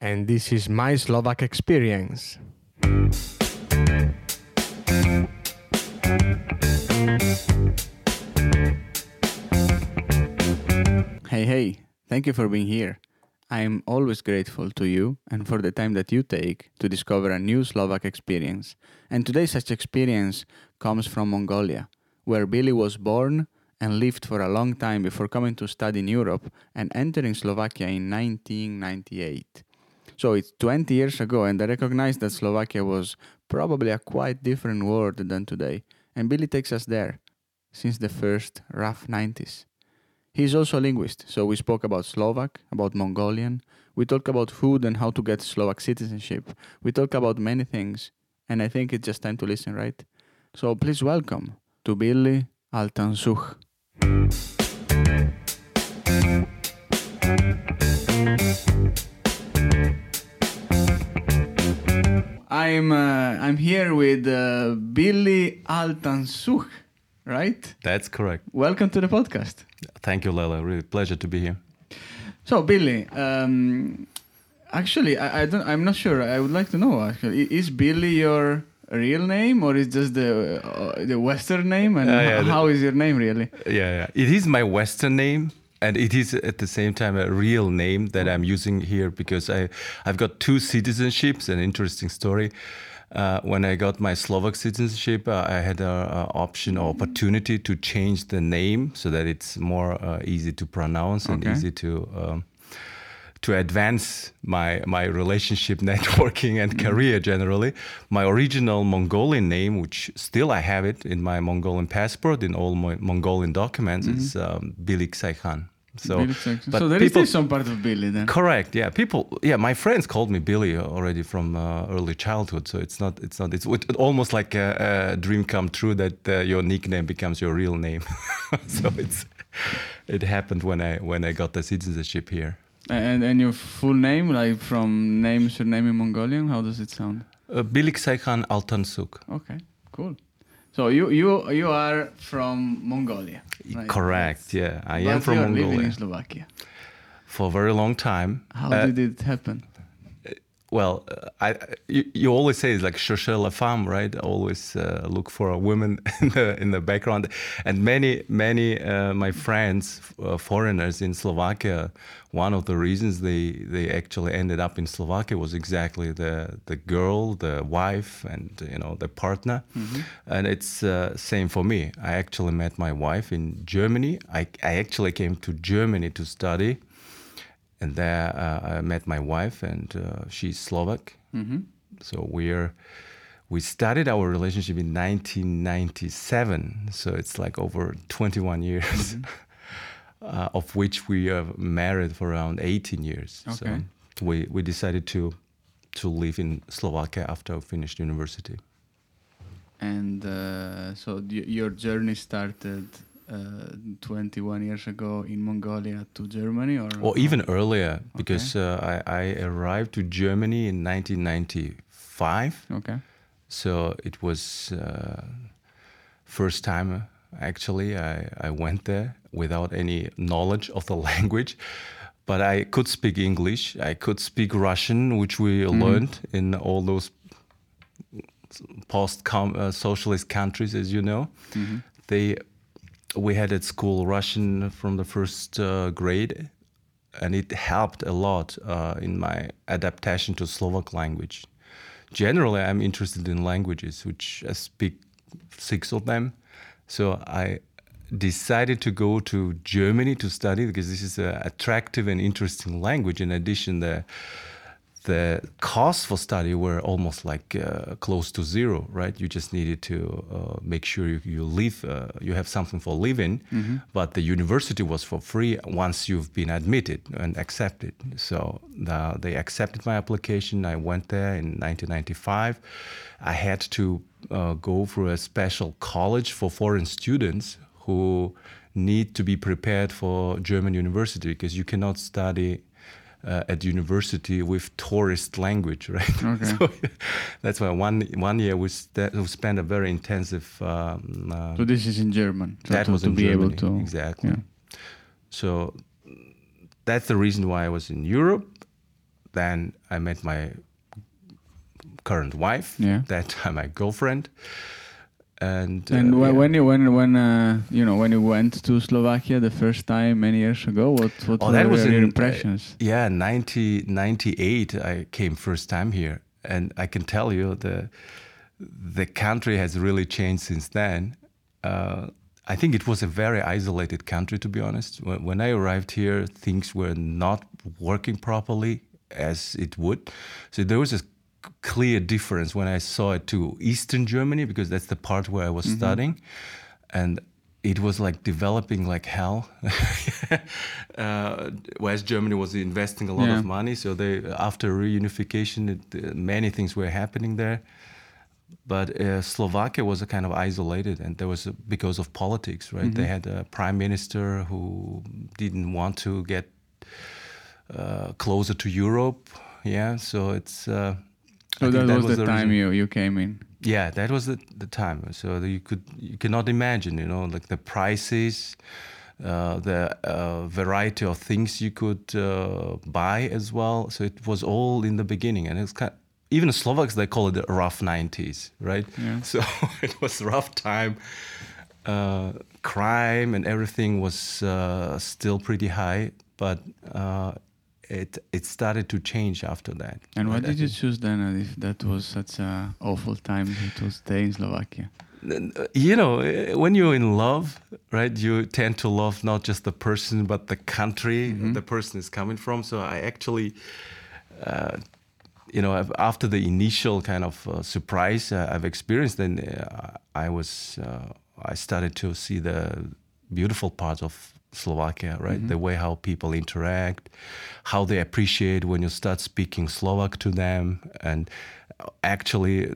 and this is my Slovak experience. Hey, hey, thank you for being here. I am always grateful to you and for the time that you take to discover a new Slovak experience. And today's such experience comes from Mongolia, where Billy was born and lived for a long time before coming to study in Europe and entering Slovakia in 1998. So it's 20 years ago, and I recognize that Slovakia was probably a quite different world than today. And Billy takes us there since the first rough 90s. He's also a linguist, so we spoke about Slovak, about Mongolian, we talk about food and how to get Slovak citizenship. We talk about many things, and I think it's just time to listen, right? So please welcome to Billy Altansuch. I'm uh, I'm here with uh, Billy Altansuch, right? That's correct. Welcome to the podcast. Thank you, Lela. Really pleasure to be here. So, Billy, um, actually, I, I don't. I'm not sure. I would like to know. Actually, is Billy your real name or is just the uh, the Western name? And yeah, the- how is your name really? Yeah, yeah. It is my Western name, and it is at the same time a real name that I'm using here because I I've got two citizenships. An interesting story. Uh, when I got my Slovak citizenship, uh, I had an option or opportunity to change the name so that it's more uh, easy to pronounce and Okay. easy to um, to advance my my relationship networking and career generally. My original Mongolian name, which still I have it in my Mongolian passport in all my Mongolian documents, is um, Bilik Saikhan. So, but so there is people- still some part of Billy then. Correct. Yeah, people. Yeah, my friends called me Billy already from uh, early childhood. So it's not. It's not. It's almost like a, a dream come true that uh, your nickname becomes your real name. so it's. It happened when I when I got the citizenship here. And and your full name, like from name surname in Mongolian, how does it sound? Uh, Bilik Saikhan Altansuk. Okay, cool. So you you you are from Mongolia. right? Correct. Yeah, I But am from are living Mongolia in Slovakia. for a very long time. How Uh, did it happen? Well, uh, I, you, you always say it's like chercher la femme, right? Always uh, look for a woman in the in the background, and many many uh, my friends, uh, foreigners in Slovakia, one of the reasons they they actually ended up in Slovakia was exactly the the girl, the wife, and you know the partner, and it's uh, same for me. I actually met my wife in Germany. I I actually came to Germany to study and there uh, I met my wife, and uh, she's Slovak. Mm-hmm. So we're we started our relationship in 1997. So it's like over 21 years, uh, of which we are married for around 18 years. Okay. So we we decided to to live in Slovakia after I finished university. And uh, so your journey started uh, 21 years ago in Mongolia to Germany, or Or even earlier, because uh, I, I arrived to Germany in 1995. okay, So it was uh, first time uh, actually I, I went there without any knowledge of the language, but I could speak English. I could speak Russian, which we learned in all those post uh, socialist countries, as you know. They we had at school Russian from the first uh, grade, and it helped a lot uh, in my adaptation to Slovak language. Generally, I'm interested in languages, which I speak six of them. So I decided to go to Germany to study because this is an attractive and interesting language. In addition, the the costs for study were almost like uh, close to zero, right? You just needed to uh, make sure you, you live, uh, you have something for living, but the university was for free once you've been admitted and accepted. So the, they accepted my application. I went there in 1995. I had to uh, go through a special college for foreign students who need to be prepared for German university because you cannot study uh, at university with tourist language, right? Okay. so that's why one one year we, st- we spent a very intensive. Um, uh, so this is in German. So that to, was to in be Germany, able to exactly. yeah. So that's the reason why I was in Europe. then I met my current wife. Yeah. That time my girlfriend. And, uh, And yeah. when you when when uh, you know when you went to Slovakia the first time many years ago, what what Oh, were that was your in, uh, impressions? yeah, 90, 98, I came first time here. And I can tell you the, the country has really changed since then. Uh, I think it was a very isolated country, to be honest. When, when I arrived here, things were not working properly as it would. So there was a clear difference when I saw it to Eastern Germany, because that's the part where I was studying. And it was like developing like hell. uh, West Germany was investing a lot Yeah. of money, so they after reunification, it, uh, many things were happening there. But uh, Slovakia was a kind of isolated, and there was a, because of politics, right? They had a prime minister who didn't want to get uh, closer to Europe. Yeah, so it's. So think that, was, the, reason. time you, you came in. Yeah, that was the, the time. So you could you cannot imagine, you know, like the prices, uh, the uh, variety of things you could uh, buy as well. So it was all in the beginning, and it's kind. Of, Even the Slovaks they call it the rough nineties, right? Yeah. So it was rough time. Uh, crime and everything was uh, still pretty high, but uh, it it started to change after that. And why did you choose then if that was such a awful time to stay in Slovakia? you know eh, when you're in love right you tend to love not just the person but the country the person is coming from so i actually uh, you know after the initial kind of uh, surprise uh, i've experienced then uh, i was uh, i started to see the beautiful parts of slovakia right the way how people interact how they appreciate when you start speaking slovak to them and actually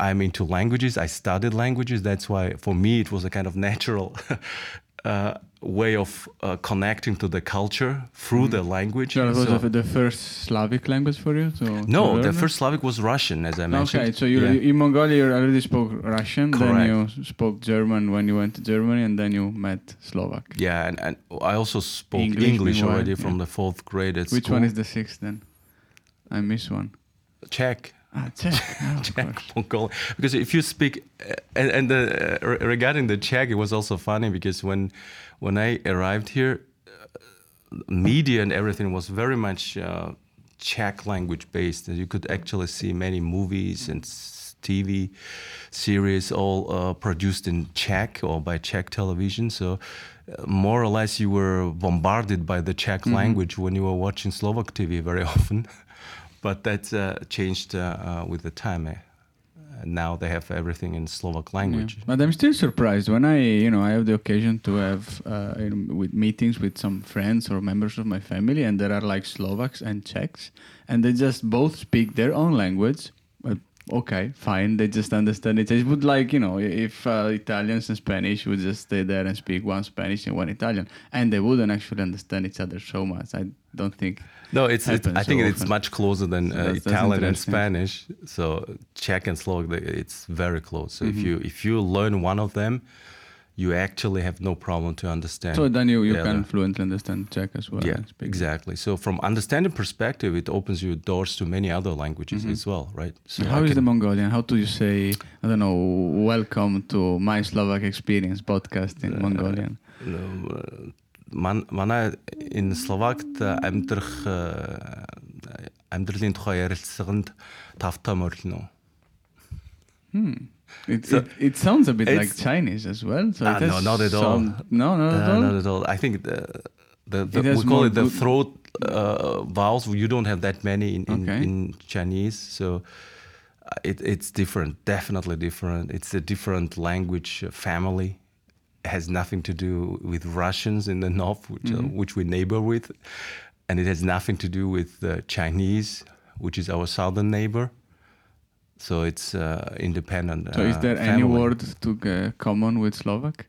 I'm into languages. I studied languages. That's why, for me, it was a kind of natural uh, way of uh, connecting to the culture through the language. So it was So- the- first Slavic language for you? To, to no, learn the first Slavic was Russian, as I mentioned. Okay, so you Yeah. in Mongolia you already spoke Russian, Correct. then you spoke German when you went to Germany, and then you met Slovak. Yeah, and, and I also spoke English English, already yeah. from the fourth grade at Which school. one is the sixth then? I miss one. Czech. Ah, Czech. Of Czech. Mongolian. Because if you speak, uh, and, and the, uh, regarding the Czech, it was also funny because when when I arrived here, uh, media and everything was very much uh, Czech language based. And you could actually see many movies and TV series all uh, produced in Czech or by Czech television. So. uh, More or less, you were bombarded by the Czech language when you were watching Slovak TV very often but that's uh, changed uh, uh, with the time. eh. Now they have everything in Slovak language. Yeah. But I'm still surprised when I, you know, I have the occasion to have uh, you know, with meetings with some friends or members of my family, and there are like Slovaks and Czechs, and they just both speak their own language. Okay, fine, they just understand it. It would like you know, if uh, Italians and Spanish would just stay there and speak one Spanish and one Italian, and they wouldn't actually understand each other so much. I don't think. No, it's, it's I think so it's often. much closer than So uh, Italian and. Spanish. So Czech and Slovak, it's very close. So Mm-hmm. if you if you learn one of them, you actually have no problem to understand. So then you, you the can other. fluently understand Czech as well. yeah, and speak. exactly. So from understanding perspective, it opens you doors to many other languages Mm-hmm. as well, right? So How I is the can- Mongolian? How do you say, I don't know, welcome to my Slovak experience podcast in Mongolian? Ман- манай энэ Словакт амьдрах э, амьдралын тухай ярилцлаганд тавтай морилно. it, So- it, it sounds a bit like Chinese as well. So Ah, no, not at all. No, not at Uh, all. not at all. I think the, the, the we call it the throat uh, vowels. You don't have that many in, in, Okay. in Chinese, so uh, it, it's different. Definitely different. It's a different language uh, family. It has nothing to do with Russians in the north, which, Mm-hmm. uh, which we neighbor with, and it has nothing to do with uh, Chinese, which is our southern neighbor. So it's uh, independent. So is uh, there any family. word to uh, common with Slovak?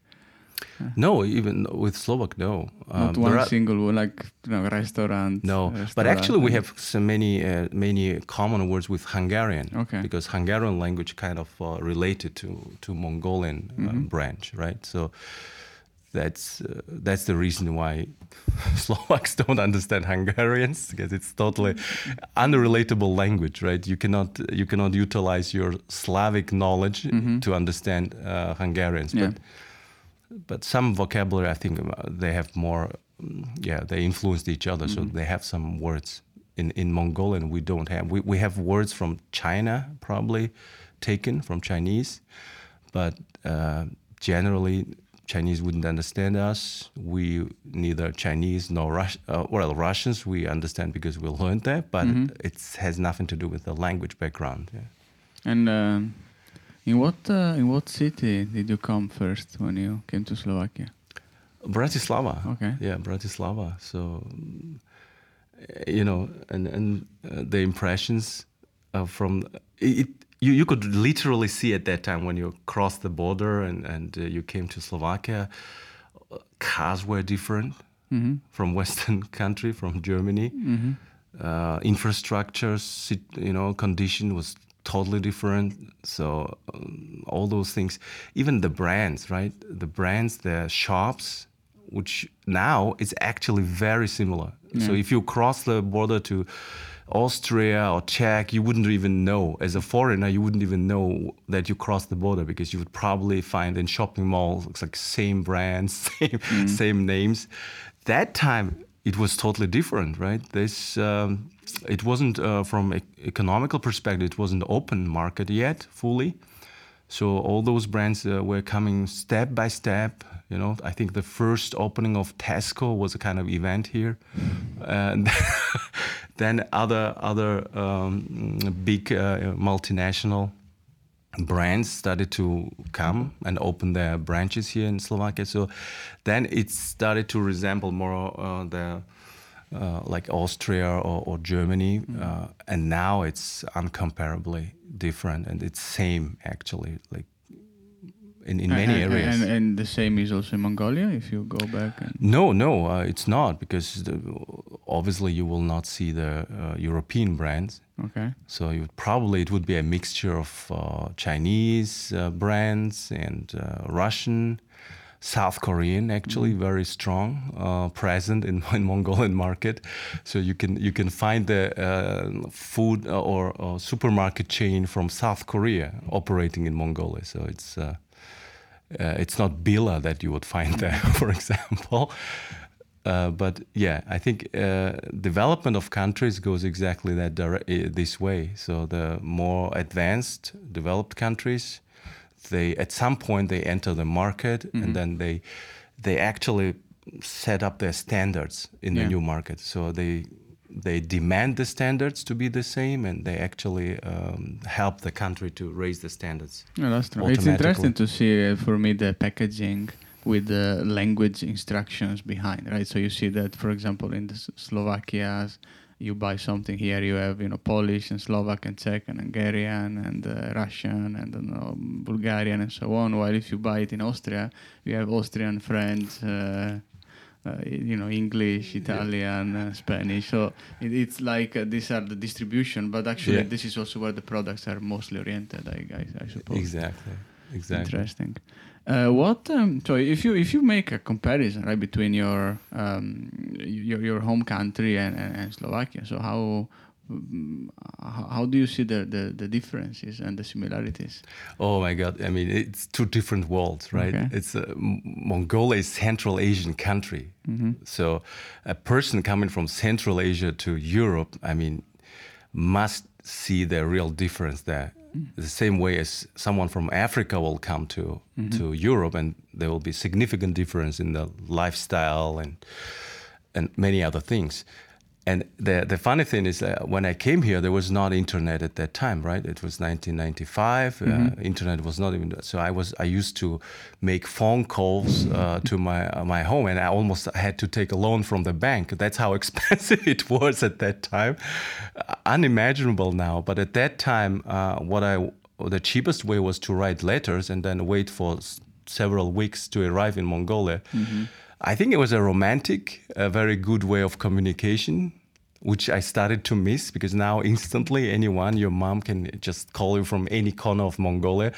No, even with Slovak, no. Not Um, one are- single word, like you know, restaurant. No, but actually we have so many uh, many common words with Hungarian. Okay. Because Hungarian language kind of uh, related to to Mongolian uh, Mm-hmm. branch, right? So that's uh, that's the reason why Slovaks don't understand Hungarians because it's totally unrelatable language, right? You cannot you cannot utilize your Slavic knowledge to understand uh, Hungarians, Yeah. but but some vocabulary I think uh, they have more. Yeah, they influenced each other, so they have some words in in Mongolian we don't have. We we have words from China probably taken from Chinese, but uh, generally Chinese wouldn't understand us. We neither Chinese nor Rus- uh, well Russians we understand because we learned that, but it has nothing to do with the language background. Yeah. And um, in what uh, in what city did you come first when you came to Slovakia? Bratislava. Okay. Yeah, Bratislava. So, you know, and and uh, the impressions uh, from it, you you could literally see at that time when you crossed the border and and uh, you came to Slovakia, cars were different from Western country, from Germany. Uh, infrastructure, you know, condition was totally different. So um, all those things, even the brands, right? The brands, the shops, which now is actually very similar. So if you cross the border to Austria or Czech, you wouldn't even know. As a foreigner, you wouldn't even know that you crossed the border because you would probably find in shopping malls it's like same brands, same same names. That time it was totally different, right? This um, it wasn't uh, from e- economical perspective. It wasn't open market yet fully. So all those brands uh, were coming step by step. You know, I think the first opening of Tesco was a kind of event here, and then other other um, big uh, multinational brands started to come and open their branches here in Slovakia. So then it started to resemble more uh, the uh, like Austria or, or Germany, uh, and now it's uncomparably different, and it's same actually, like in, in many and, areas. And, and the same is also in Mongolia if you go back. And, No, no, uh, it's not because the, obviously you will not see the uh, European brands. okay. So you would probably it would be a mixture of uh, Chinese uh, brands and uh, Russian, South Korean actually very strong uh, present in, in Mongolian market. So you can you can find the uh, food or, or supermarket chain from South Korea operating in Mongolia. So it's. Uh, it's not Billa that you would find there, for example. Uh, but yeah, I think uh, development of countries goes exactly that dire- uh, this way. So the more advanced, developed countries, they at some point they enter the market and then they they actually set up their standards in Yeah. the new market. So they they demand the standards to be the same, and they actually um, help the country to raise the standards. No, that's true. It's interesting to see uh, for me the packaging with the language instructions behind, right? So you see that, for example, in the S- Slovakia, you buy something here, you have you know Polish and Slovak and Czech and Hungarian and uh, Russian and know, Bulgarian and so on. While if you buy it in Austria, you have Austrian, French. Uh, uh, you know English, Italian, uh, Spanish. So it, it's like uh, these are the distribution, but actually Yeah. this is also where the products are mostly oriented. I, I, I suppose. Exactly. Exactly. Interesting. Uh, what um, so if you if you make a comparison right between your um, your your home country and, and, and Slovakia, so how how how do you see the, the, the differences and the similarities? Oh my God! I mean, it's two different worlds, right? Okay. It's uh, Mongolia is Central Asian country, Mm-hmm. so a person coming from Central Asia to Europe, I mean, must see the real difference there. The same way as someone from Africa will come to to Europe, and there will be significant difference in the lifestyle and and many other things. And the the funny thing is that when I came here, there was not internet at that time, right? It was 1995. Uh, internet was not even. So I was I used to make phone calls uh, to my uh, my home, and I almost had to take a loan from the bank. That's how expensive it was at that time. Uh, unimaginable now, but at that time, uh, what I the cheapest way was to write letters and then wait for s- several weeks to arrive in Mongolia. I think it was a romantic, a very good way of communication. which I started to miss because now instantly anyone, your mom can just call you from any corner of Mongolia.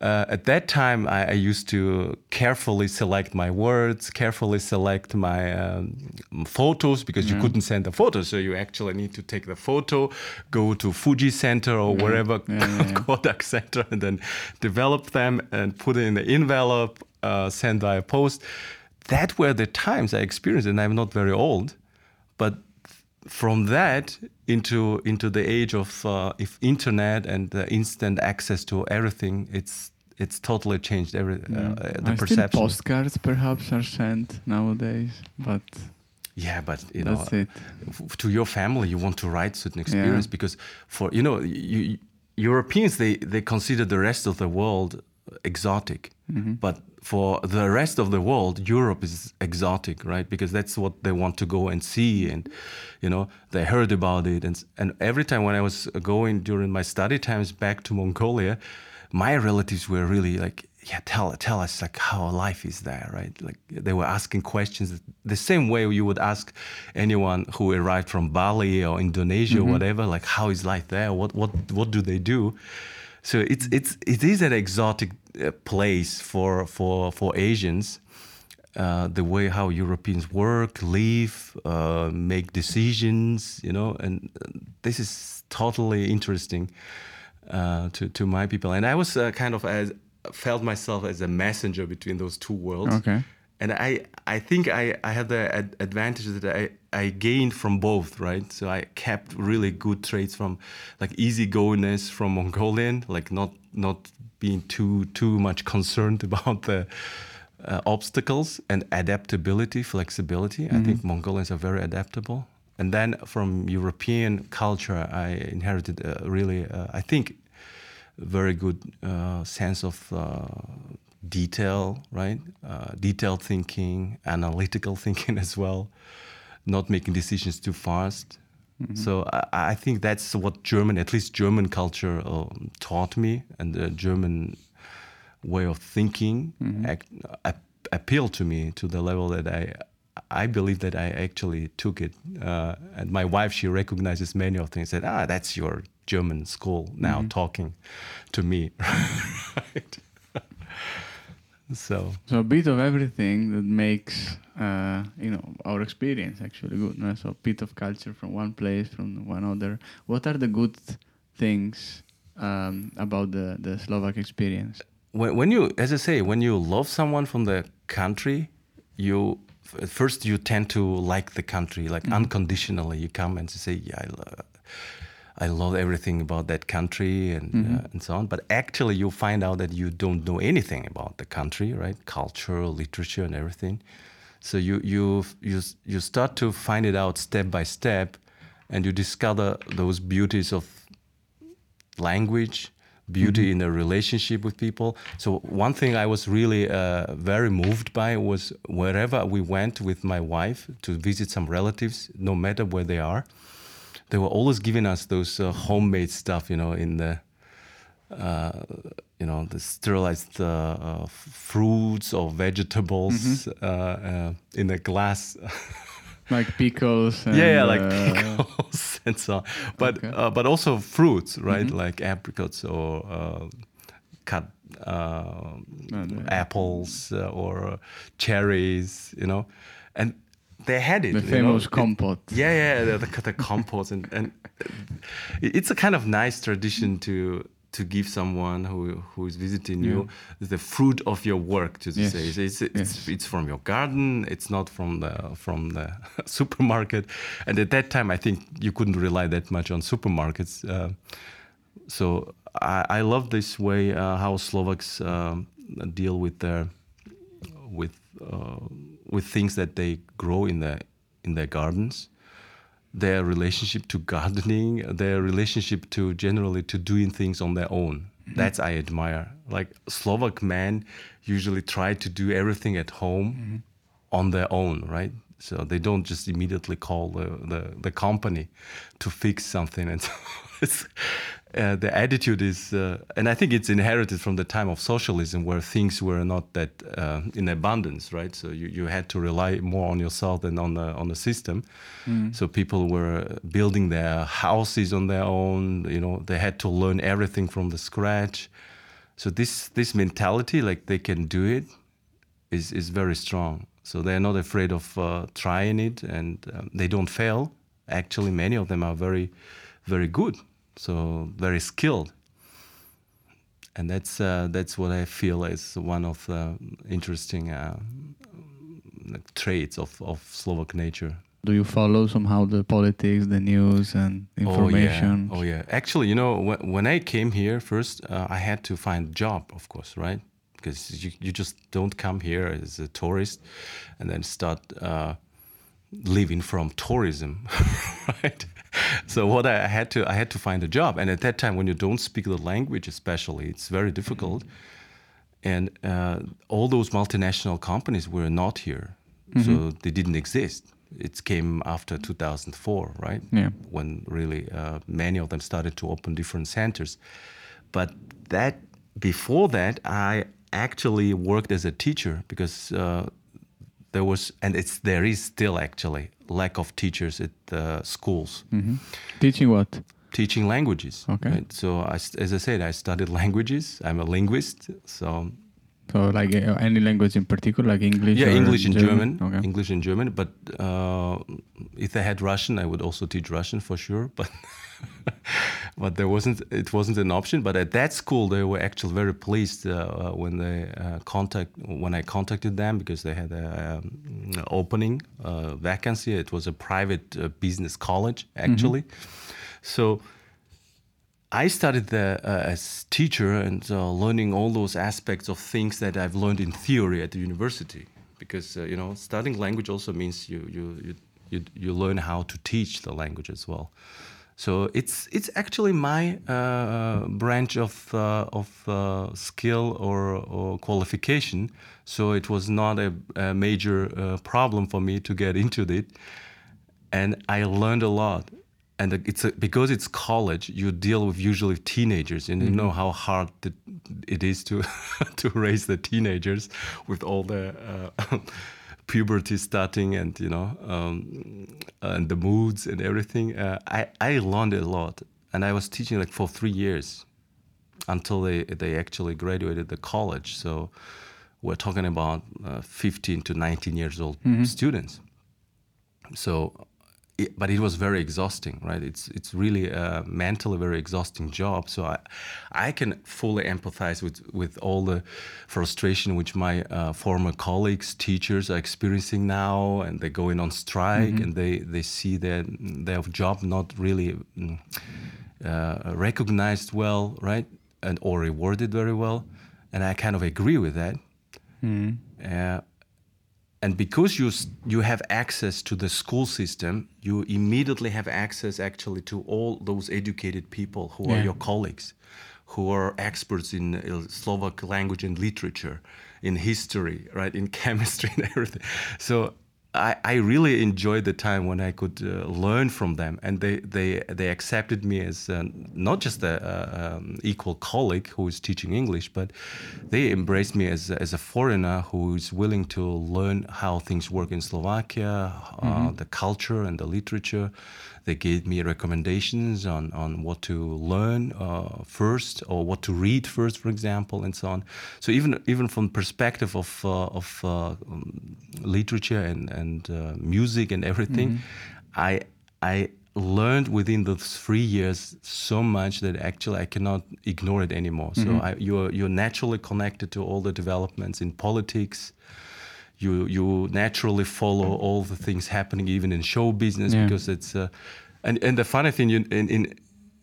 Uh, at that time, I, I, used to carefully select my words, carefully select my um, photos because you couldn't send the photo, so you actually need to take the photo, go to Fuji Center or wherever yeah, Kodak Center, and then develop them and put it in the envelope, uh, send via post. That were the times I experienced, and I'm not very old, but from that into into the age of uh, if internet and the instant access to everything, it's it's totally changed every uh, yeah. uh, the I perception. Still postcards perhaps are sent nowadays, but yeah, but you know, it. to your family, you want to write certain experience yeah. because for you know, you, Europeans they they consider the rest of the world exotic, mm-hmm. but for the rest of the world, Europe is exotic, right? Because that's what they want to go and see, and you know they heard about it, and and every time when I was going during my study times back to Mongolia, my relatives were really like, yeah, tell tell us like how life is there, right? Like they were asking questions the same way you would ask anyone who arrived from Bali or Indonesia mm-hmm. or whatever, like how is life there? What what what do they do? So it's it's it is an exotic place for for for Asians. Uh, the way how Europeans work, live, uh, make decisions, you know, and uh, this is totally interesting uh, to to my people. And I was uh, kind of as felt myself as a messenger between those two worlds. Okay and I I think I I had the ad- advantage that I I gained from both, right? So I kept really good traits from like easygoingness from Mongolian, like not not being too too much concerned about the uh, obstacles and adaptability, flexibility. Mm-hmm. I think Mongolians are very adaptable. And then from European culture, I inherited a really, uh, I think, very good uh, sense of uh, detail, right? Uh, detailed thinking, analytical thinking as well, not making decisions too fast. Mm-hmm. So I, I, think that's what German, at least German culture, um, taught me, and the German way of thinking mm-hmm. act, appealed to me to the level that I. I believe that I actually took it, uh, and my wife she recognizes many of things. Said, "Ah, that's your German school now mm-hmm. talking to me." right? So so a bit of everything that makes uh, you know our experience actually good. No? So a bit of culture from one place, from one other. What are the good things um, about the the Slovak experience? When, when you, as I say, when you love someone from the country, you first you tend to like the country, like mm-hmm. unconditionally. You come and say, yeah, I love I love everything about that country and mm-hmm. uh, and so on. But actually, you find out that you don't know anything about the country, right? Culture, literature, and everything. So you you you you start to find it out step by step, and you discover those beauties of language, beauty mm-hmm. in the relationship with people. So one thing I was really uh, very moved by was wherever we went with my wife to visit some relatives, no matter where they are they were always giving us those uh, homemade stuff, you know, in the uh, you know the sterilized uh, uh fruits or vegetables mm-hmm. Uh, uh, in a glass. like pickles. And, yeah, yeah, like pickles and so on. But okay. but also fruits, right? Mm-hmm. Like apricots or cut oh, apples or cherries, you know, and they had it. The famous know? compote. It, yeah, yeah, the, the, the compote, and, and it's a kind of nice tradition to to give someone who who is visiting yeah. you the fruit of your work to yes. say it's it's, yes. it's, from your garden it's not from the from the supermarket and at that time i think you couldn't rely that much on supermarkets uh, so i i love this way uh, how slovaks um, deal with their with uh, with things that they grow in their in their gardens their relationship to gardening their relationship to generally to doing things on their own mm-hmm. that's i admire like slovak men usually try to do everything at home mm-hmm. on their own right so they don't just immediately call the, the, the company to fix something and so uh, the attitude is, uh, and I think it's inherited from the time of socialism, where things were not that uh, in abundance, right? So you, you had to rely more on yourself than on the on the system. Mm. So people were building their houses on their own. You know, they had to learn everything from the scratch. So this this mentality, like they can do it, is is very strong. So they're not afraid of uh, trying it, and um, they don't fail. Actually, many of them are very, very good so very skilled. And that's uh, that's what I feel is one of the interesting uh, traits of, of Slovak nature. Do you follow somehow the politics, the news, and information? Oh yeah, oh, yeah. Actually, you know, when, when I came here first, uh, I had to find a job, of course, right? Because you, you just don't come here as a tourist and then start uh, living from tourism, right? so what I had to I had to find a job, and at that time, when you don't speak the language, especially, it's very difficult. And uh, all those multinational companies were not here, mm-hmm. so they didn't exist. It came after 2004, right? Yeah. When really uh, many of them started to open different centers. But that before that, I actually worked as a teacher because uh, there was, and it's there is still actually lack of teachers at uh, schools. Mm-hmm. Teaching what? Teaching languages. Okay. Right? So, I, as I said, I studied languages. I'm a linguist. So, so like uh, any language in particular, like English? Yeah, English and German. German. Okay. English and German. But uh, if I had Russian, I would also teach Russian for sure. But but there wasn't it wasn't an option. But at that school, they were actually very pleased uh, uh when they uh, contact when I contacted them because they had a um, opening uh, vacancy. It was a private uh, business college actually, mm-hmm. so. I started there uh, as teacher and learning all those aspects of things that I've learned in theory at the university. Because you know, studying language also means you you you you learn how to teach the language as well. So it's it's actually my uh, branch of uh, of uh, skill or, or, qualification. So it was not a, a major uh, problem for me to get into it, and I learned a lot. And it's a, because it's college, you deal with usually teenagers, and mm-hmm. you know how hard it is to to raise the teenagers with all the uh, puberty starting and you know um, and the moods and everything uh, I, I learned a lot. And i was teaching like for three years until they, they actually graduated the college. So we're talking about uh, 15 to 19 years old mm-hmm. students. So it, but it was very exhausting, right? It's it's really a mentally very exhausting job. So I, I can fully empathize with with all the frustration which my uh, former colleagues, teachers are experiencing now, and they're going on strike, mm-hmm. and they they see their their job not really mm, uh, recognized well, right, and or rewarded very well, and I kind of agree with that. Mm-hmm. Uh, and because you you have access to the school system you immediately have access actually to all those educated people who yeah. are your colleagues who are experts in uh, Slovak language and literature in history right in chemistry and everything so I, I really enjoyed the time when I could uh, learn from them, and they they they accepted me as uh, not just an um, equal colleague who is teaching English, but they embraced me as as a foreigner who is willing to learn how things work in Slovakia, uh, mm-hmm. the culture and the literature, they gave me recommendations on, on what to learn uh, first or what to read first, for example, and so on. So even even from perspective of uh, of uh, um, literature and and uh, music and everything, mm-hmm. I I learned within those three years so much that actually I cannot ignore it anymore. Mm-hmm. So I, you're you're naturally connected to all the developments in politics. You you naturally follow all the things happening even in show business yeah. because it's uh, and and the funny thing in in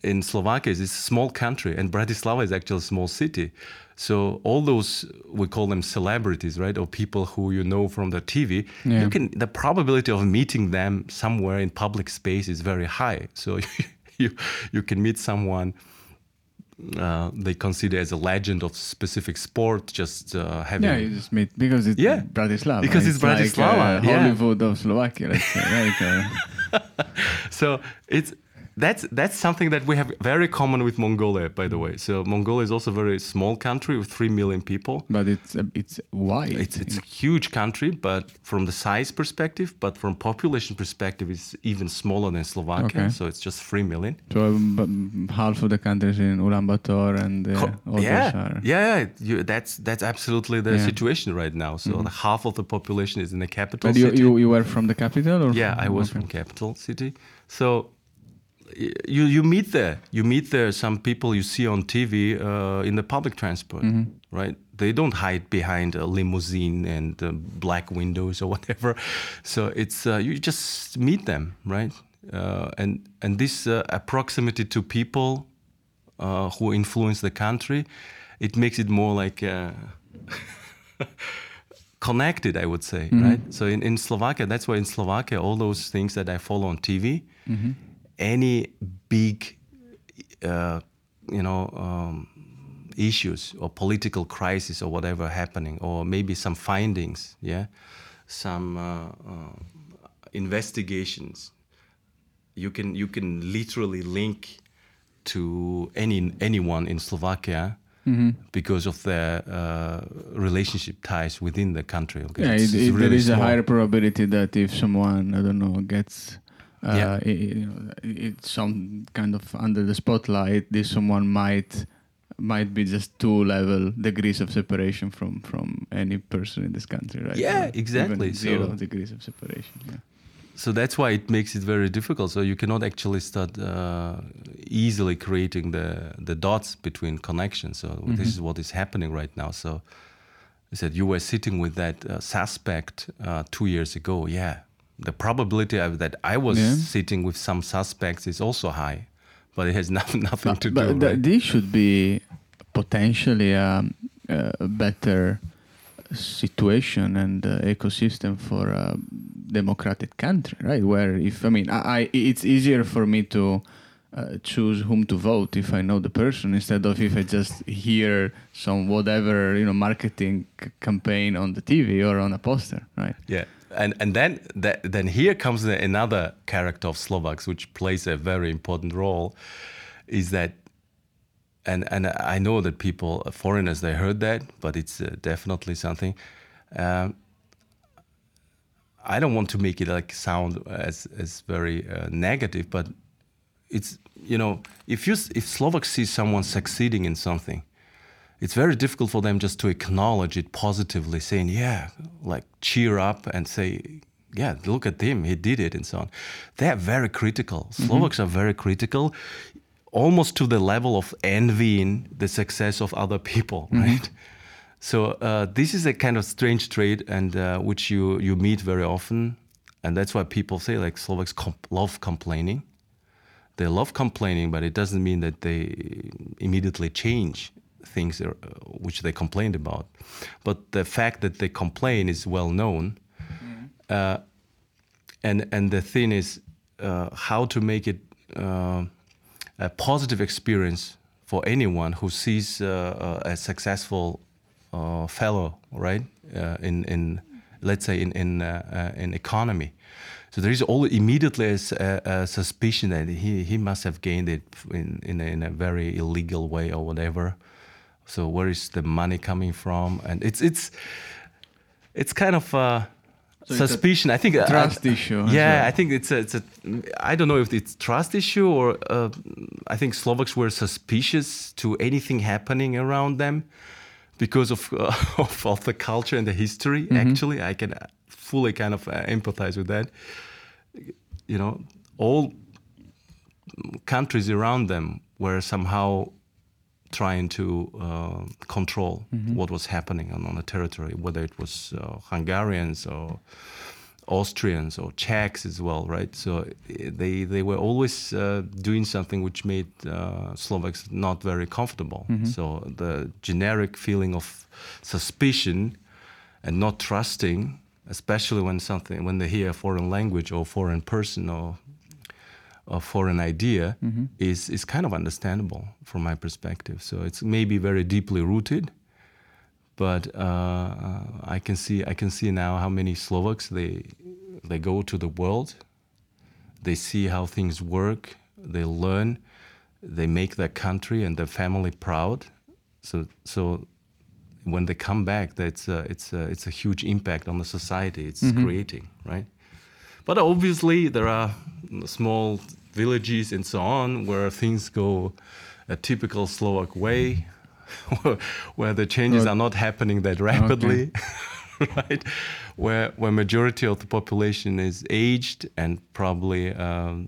in Slovakia is it's a small country and Bratislava is actually a small city. So all those we call them celebrities, right, or people who you know from the TV. Yeah. You can the probability of meeting them somewhere in public space is very high. So you you can meet someone. Uh, they consider as a legend of specific sport, just uh, having. Yeah, you just meet because it's yeah. Bratislava. Because it's, it's Bratislava, like, uh, Hollywood yeah. of Slovakia. Say, right? so it's that's that's something that we have very common with Mongolia, by the way. So Mongolia is also a very small country with three million people. But it's uh, it's wide. It's it's a huge country, but from the size perspective, but from population perspective, it's even smaller than Slovakia. Okay. So it's just three million. so half of the countries in Ulaanbaatar and uh, Co- yeah, are. yeah, yeah. You, that's that's absolutely the Yeah. situation right now. So the half of the population is in the capital But you, city. you you were from the capital or Yeah, I was okay. from capital city. So you you meet there. You meet there some people you see on TV uh, in the public transport, right? They don't hide behind a limousine and uh, black windows or whatever. So it's uh, you just meet them, right? Uh, and and this uh, proximity to people uh, who influence the country, it makes it more like. Uh, connected, I would say, right? So in, in Slovakia, that's why in Slovakia, all those things that I follow on TV, any big, uh, you know, um, issues or political crisis or whatever happening, or maybe some findings, yeah, some uh, uh, investigations, you can you can literally link to any anyone in Slovakia because of their uh, relationship ties within the country. Okay? Yeah, it, it, there really is a higher probability that if someone I don't know gets Yeah. i- i- you know, it's some kind of under the spotlight, this someone might might be just two level degrees of separation from from any person in this country, right? Yeah, exactly. Zero So- degrees of separation. Yeah. So that's why it makes it very difficult. So you cannot actually start uh, easily creating the the dots between connections. So this is what is happening right now. So I said you were sitting with that uh, suspect uh, two years ago. Yeah, the probability of that I was Yeah. sitting with some suspects is also high, but it has nothing nothing to but do. th- right? this should be potentially a, a better situation and uh, ecosystem for a democratic country, right? Where if I mean, I, I it's easier for me to uh, choose whom to vote if I know the person instead of if I just hear some whatever you know marketing c- campaign on the TV or on a poster, right? Yeah, and and then then here comes another character of Slovaks, which plays a very important role, is that, and and I know that people, foreigners, they heard that, but it's uh, definitely something. Um, I don't want to make it like sound as as very uh, negative, but it's you know if you if Slovaks see someone succeeding in something, it's very difficult for them just to acknowledge it positively, saying, yeah, like cheer up and say, yeah, look at him, he did it, and so on. They're very critical. Slovaks are very critical, almost to the level of envying the success of other people, right? So uh, this is a kind of strange trait, and uh, which you you meet very often, and that's why people say like Slovaks comp- love complaining. They love complaining, but it doesn't mean that they immediately change things uh, which they complained about. But the fact that they complain is well known, uh, and and the thing is uh, how to make it uh, a positive experience for anyone who sees uh, uh, a successful uh, fellow, right? Uh, in in let's say in in in economy. So there is all immediately a suspicion that he, he must have gained it in in a, in a very illegal way or whatever. So where is the money coming from? And it's it's it's kind of uh, So a suspicion. I think uh, trust I- issue Yeah, well. I think it's a, it's a. I don't know if it's trust issue or uh, I think Slovaks were suspicious to anything happening around them because of uh, of, of the culture and the history. Mm-hmm. Actually, I can fully kind of uh, empathize with that. You know, all countries around them were somehow trying to uh, control Mm-hmm. what was happening on, on the territory, whether it was uh, Hungarians or Austrians or Czechs as well, right? So uh, they they were always uh, doing something which made uh, Slovaks not very comfortable. So the generic feeling of suspicion and not trusting, especially when something when they hear a foreign language or foreign person or Uh, a an idea mm-hmm. is is kind of understandable from my perspective. So it's maybe very deeply rooted, but uh, uh, I can see I can see now how many Slovaks they they go to the world, they see how things work they learn, they make their country and their family proud. So so when they come back, that's a, it's a, it's a huge impact on the society it's mm-hmm. creating, right? But obviously, there are small villages and so on where things go a typical Slovak way, where the changes are not happening that rapidly, right? Where where majority of the population is aged and probably um,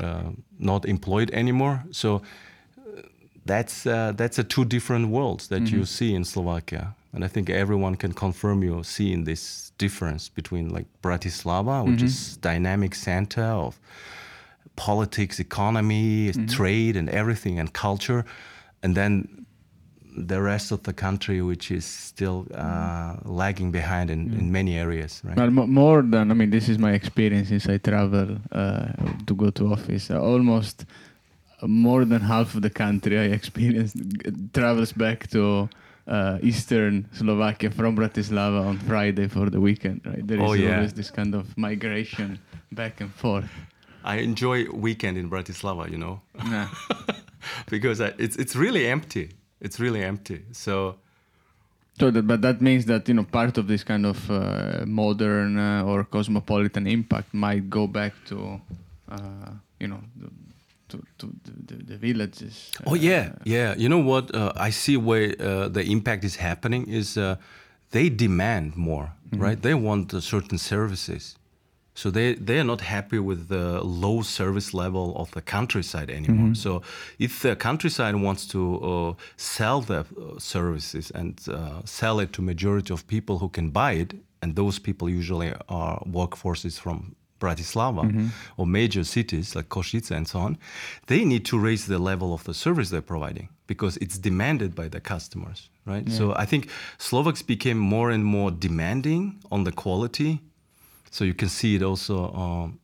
uh, not employed anymore. So uh, that's uh, that's a two different worlds that you see in Slovakia, and I think everyone can confirm you seeing this difference between like Bratislava, which is dynamic center of politics, economy, trade, and everything, and culture, and then the rest of the country, which is still uh, lagging behind in, in many areas, right? Well, mo- more than I mean, this is my experience since I travel uh, to go to office. Uh, almost more than half of the country I experienced g- travels back to uh, eastern Slovakia from Bratislava on Friday for the weekend. Right, there is Oh, yeah. always this kind of migration back and forth. I enjoy weekend in Bratislava, you know, Yeah. because I, it's it's really empty. It's really empty. So So, that, but that means that you know part of this kind of uh, modern uh, or cosmopolitan impact might go back to, uh, you know, the, to, to the, the, villages. Oh yeah, yeah. You know what? Uh, I see where uh, the impact is happening is uh, they demand more, right? They want uh, certain services, so they they are not happy with the low service level of the countryside anymore. So if the countryside wants to uh, sell the uh, services and uh, sell it to majority of people who can buy it, and those people usually are workforces from Bratislava or major cities like Košice and so on, they need to raise the level of the service they're providing because it's demanded by the customers, right? So I think Slovaks became more and more demanding on the quality. So you can see it also um,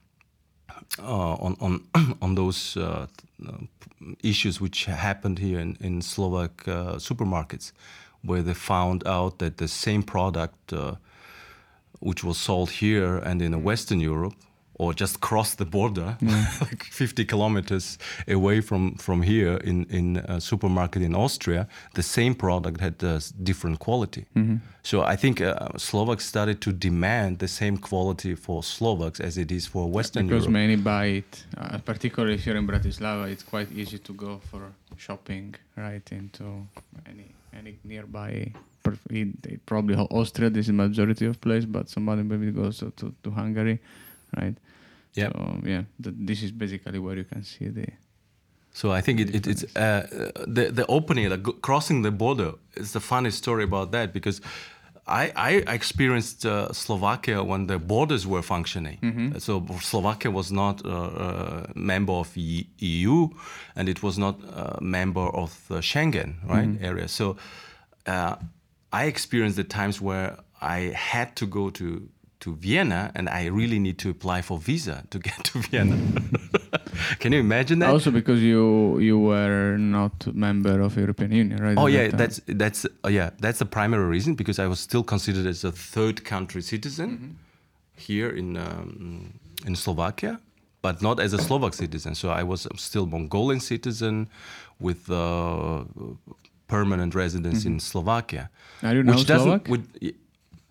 uh, on on on those uh, uh, issues which happened here in, in Slovak uh, supermarkets, where they found out that the same product, uh, which was sold here and in Western Europe, or just crossed the border, like 50 kilometers away from, from here in, in a supermarket in Austria, the same product had a different quality. So I think uh, Slovaks started to demand the same quality for Slovaks as it is for Western because Europe. Because many buy it, uh, particularly here in Bratislava. It's quite easy to go for shopping right into any any nearby. Per- in- it- Probably Austria. This is majority of place, but somebody maybe goes to, to, Hungary, right? Yep. So yeah, th- this is basically where you can see the. So I think it, it, it's uh, uh, the the opening, like crossing the border, is the funny story about that because I I experienced uh, Slovakia when the borders were functioning. So Slovakia was not uh, a member of E- EU, and it was not a member of the Schengen right area. So uh, I experienced the times where I had to go to to Vienna and I really need to apply for visa to get to Vienna. Can you imagine that? Also because you you were not member of European Union, right? Oh yeah, that that's that's uh, yeah, that's the primary reason because I was still considered as a third country citizen Mm-hmm. here in um, in Slovakia, but not as a Slovak citizen. So I was still Mongolian citizen with uh, permanent residence in Slovakia, Are you now which doesn't. Mm-hmm. Slovak? Would,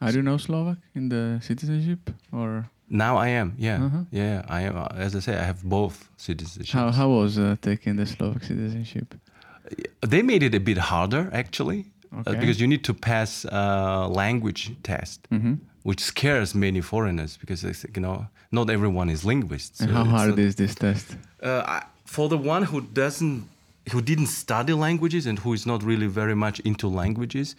Are you now Slovak in the citizenship or now I am, yeah, Uh-huh. yeah, I am. Uh, As I say, I have both citizenships. how how was uh, taking the Slovak citizenship? They made it a bit harder actually, uh, because you need to pass a language test, Mm-hmm. which scares many foreigners because it's, you know not everyone is linguists. So how hard not- is this test? Uh, I- for the one who doesn't, who didn't study languages and who is not really very much into languages,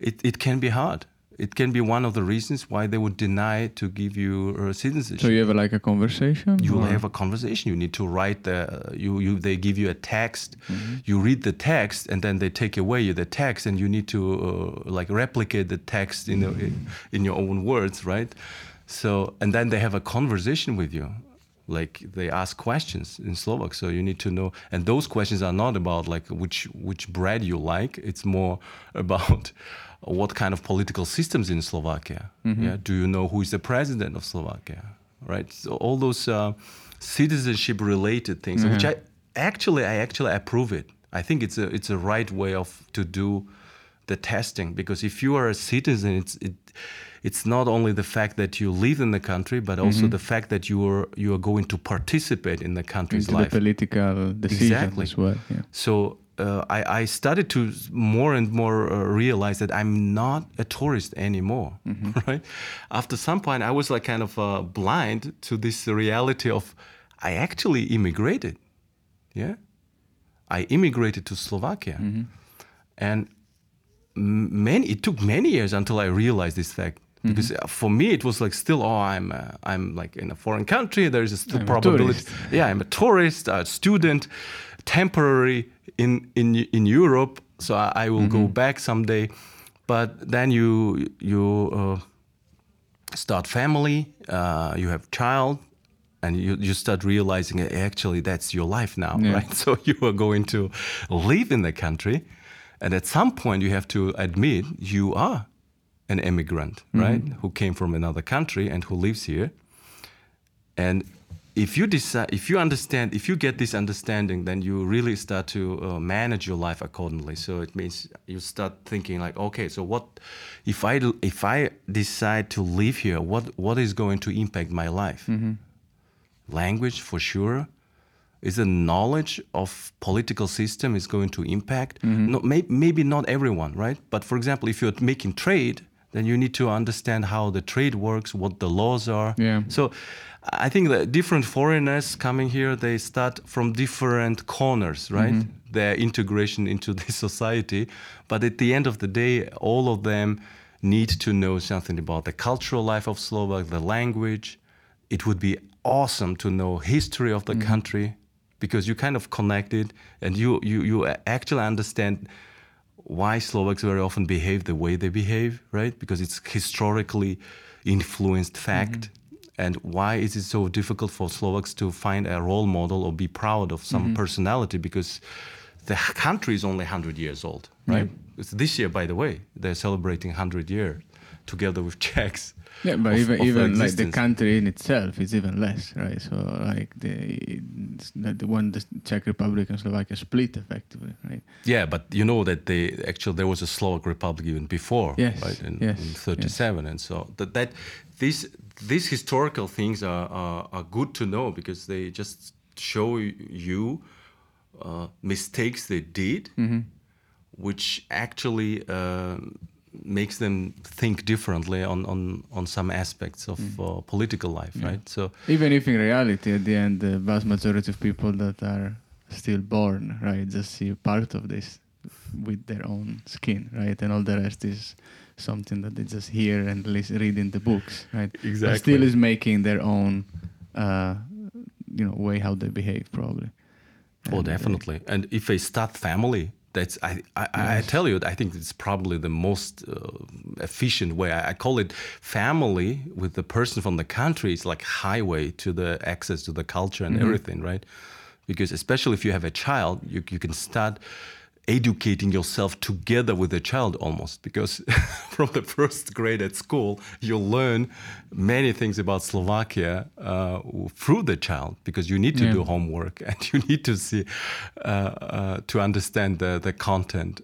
it, it can be hard. It can be one of the reasons why they would deny to give you uh, citizenship So you have uh, like a conversation? you or- have a conversation you need to write the you you they give you a text Mm-hmm. you read the text and then they take away the text and you need to uh, like replicate the text in, the, in in your own words right so and then they have a conversation with you like they ask questions in Slovak so you need to know and those questions are not about like which which bread you like it's more about what kind of political systems in Slovakia yeah do you know who is the president of Slovakia right? So all those uh, citizenship related things, which I actually I actually approve it. I think it's a it's a right way of to do the testing because if you are a citizen, it's it, it's not only the fact that you live in the country, but also the fact that you are you are going to participate in the country's Into life. the political decisions Exactly. as well. Yeah. So uh, I, I started to more and more uh, realize that I'm not a tourist anymore, right? After some point, I was like kind of uh, blind to this reality of I actually immigrated, yeah. I immigrated to Slovakia, and many it took many years until I realized this fact. Because uh, for me it was like still oh I'm uh, I'm like in a foreign country. There is a still I'm probability yeah I'm a tourist a student temporary in in in Europe. So I, I will go back someday. But then you you uh, start family uh, you have child and you, you start realizing actually that's your life now Yeah. right? So you are going to live in the country. And at some point you have to admit you are an immigrant mm-hmm. right who came from another country and who lives here. And if you decide if you understand if you get this understanding then you really start to uh, manage your life accordingly. So it means you start thinking like okay so what if i if i decide to live here what what is going to impact my life? Mm-hmm. Language for sure. Is the knowledge of political system is going to impact? Mm-hmm. No, may, maybe not everyone right? But for example if you're making trade then you need to understand how the trade works what the laws are. Yeah. so i think that different foreigners coming here they start from different corners right? Mm-hmm. Their integration into the society. But at the end of the day all of them need to know something about the cultural life of slovak the language. It would be awesome to know history of the mm. country because you kind of connect it and you, you, you actually understand why Slovaks very often behave the way they behave, right? Because it's historically influenced fact. Mm-hmm. And why is it so difficult for Slovaks to find a role model or be proud of some mm-hmm. personality? Because the country is only 100 years old, right? It's this year, by the way, they're celebrating 100 year together with Czechs. Yeah, but of- even of even like the country in itself is even less, right? So like the the one the Czech Republic and Slovakia split effectively, right? Yeah, but you know that they actually there was a Slovak Republic even before, Yes, right? In, yes, in '37, and so that that these these historical things are, are are good to know because they just show you uh, mistakes they did, which actually um makes them think differently on on on some aspects of uh, political life, right? So Even if in reality, at the end, the vast majority of people that are still born, right, just see part of this with their own skin, right, and all the rest is something that they just hear and lis- read in the books, right? But Exactly. still is making their own, uh, you know, way how they behave, probably. Oh, And, uh, definitely. And if they start family, that's I I, I tell you, I think it's probably the most uh, efficient way. I, I call it family with the person from the country. It's like highway to the access to the culture and everything, right? Because especially if you have a child, you you can start educating yourself together with the child almost because from the first grade at school you learn many things about slovakia uh, through the child because you need to Yeah. do homework and you need to see uh, uh, to understand the, the content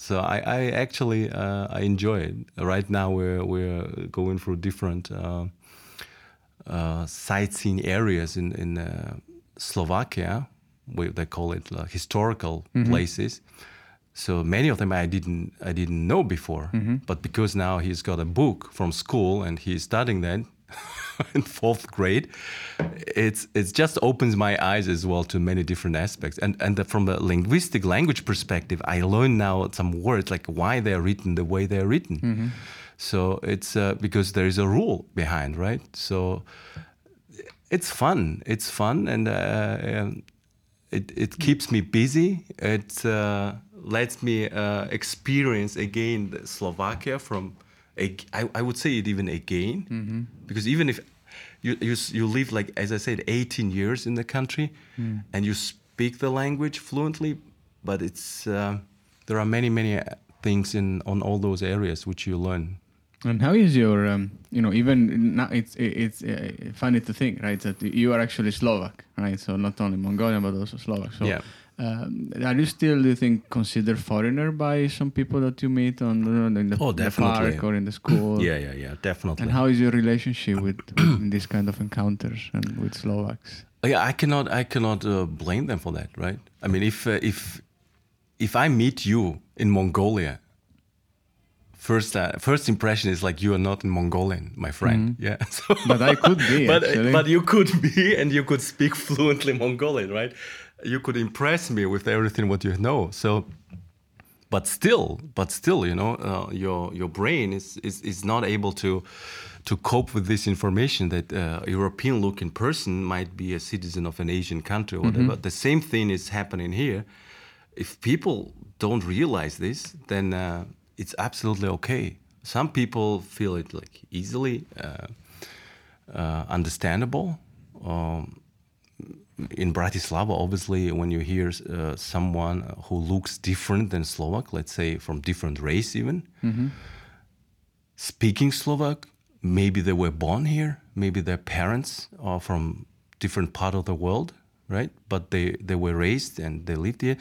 so I, I actually uh, I enjoy it. Right now we're we're going through different uh, uh, sightseeing areas in in uh, Slovakia. We, they call it uh, historical places. So many of them I didn't I didn't know before, but because now he's got a book from school and he's studying that in fourth grade, it's it's just opens my eyes as well to many different aspects. And and the, from a linguistic language perspective, I learn now some words like why they're written the way they're written. So it's uh, because there is a rule behind, right? So it's fun. It's fun, and uh, um, it it keeps me busy. It uh, lets me uh, experience again Slovakia from. A, I, I would say it even again, because even if you, you you live like as I said, 18 years in the country, and you speak the language fluently, but it's uh, there are many many uh, things in on all those areas which you learn And how is your, um, you know, even now it's it's uh, funny to think, right, that you are actually Slovak, right? So not only Mongolian but also Slovak. So yeah. Um, are you still, do you think, considered foreigner by some people that you meet on in the, oh, the park or in the school? yeah, yeah, yeah, definitely. And how is your relationship with, with these kind of encounters and with Slovaks? Yeah, I cannot, I cannot uh, blame them for that, right? I mean, if uh, if if I meet you in Mongolia, first uh, first impression is like you are not in Mongolian, my friend. Mm-hmm. Yeah, so, but I could be. but actually. but you could be, and you could speak fluently Mongolian, right? you could impress me with everything what you know. So, but still, but still, you know, uh, your your brain is, is is not able to to cope with this information that uh, a European looking person might be a citizen of an Asian country or whatever. Mm-hmm. The same thing is happening here. If people don't realize this, then uh, it's absolutely okay. Some people feel it like easily uh, uh, understandable. Um, in Bratislava, obviously, when you hear uh, someone who looks different than Slovak, let's say from different race even, mm-hmm. speaking Slovak, maybe they were born here, maybe their parents are from different part of the world, right? But they, they were raised and they lived here.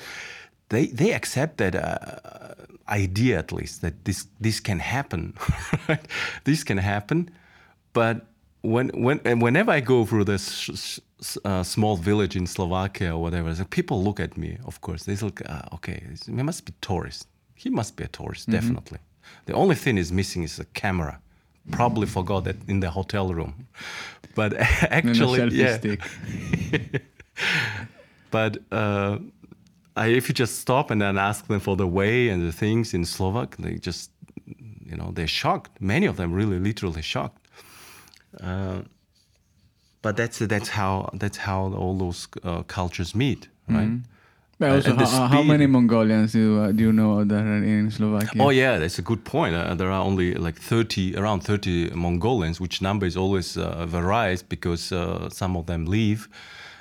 They, they accept that uh, idea at least that this this can happen, right? This can happen, but when when whenever I go through this uh, small village in Slovakia or whatever, so people look at me. Of course, they look. Uh, okay, he must be tourist. He must be a tourist, mm-hmm. definitely. The only thing is missing is a camera. Probably forgot that in the hotel room, but actually, yeah. but uh, I, if you just stop and then ask them for the way and the things in Slovak, they just, you know, they're shocked. Many of them really, literally shocked. Uh, but that's that's how that's how all those uh, cultures meet, right? Mm-hmm. But also, how, how, many Mongolians do uh, do you know that are in Slovakia? Oh yeah, that's a good point. Uh, there are only like thirty, around thirty Mongolians, which number is always uh, varies because uh, some of them leave,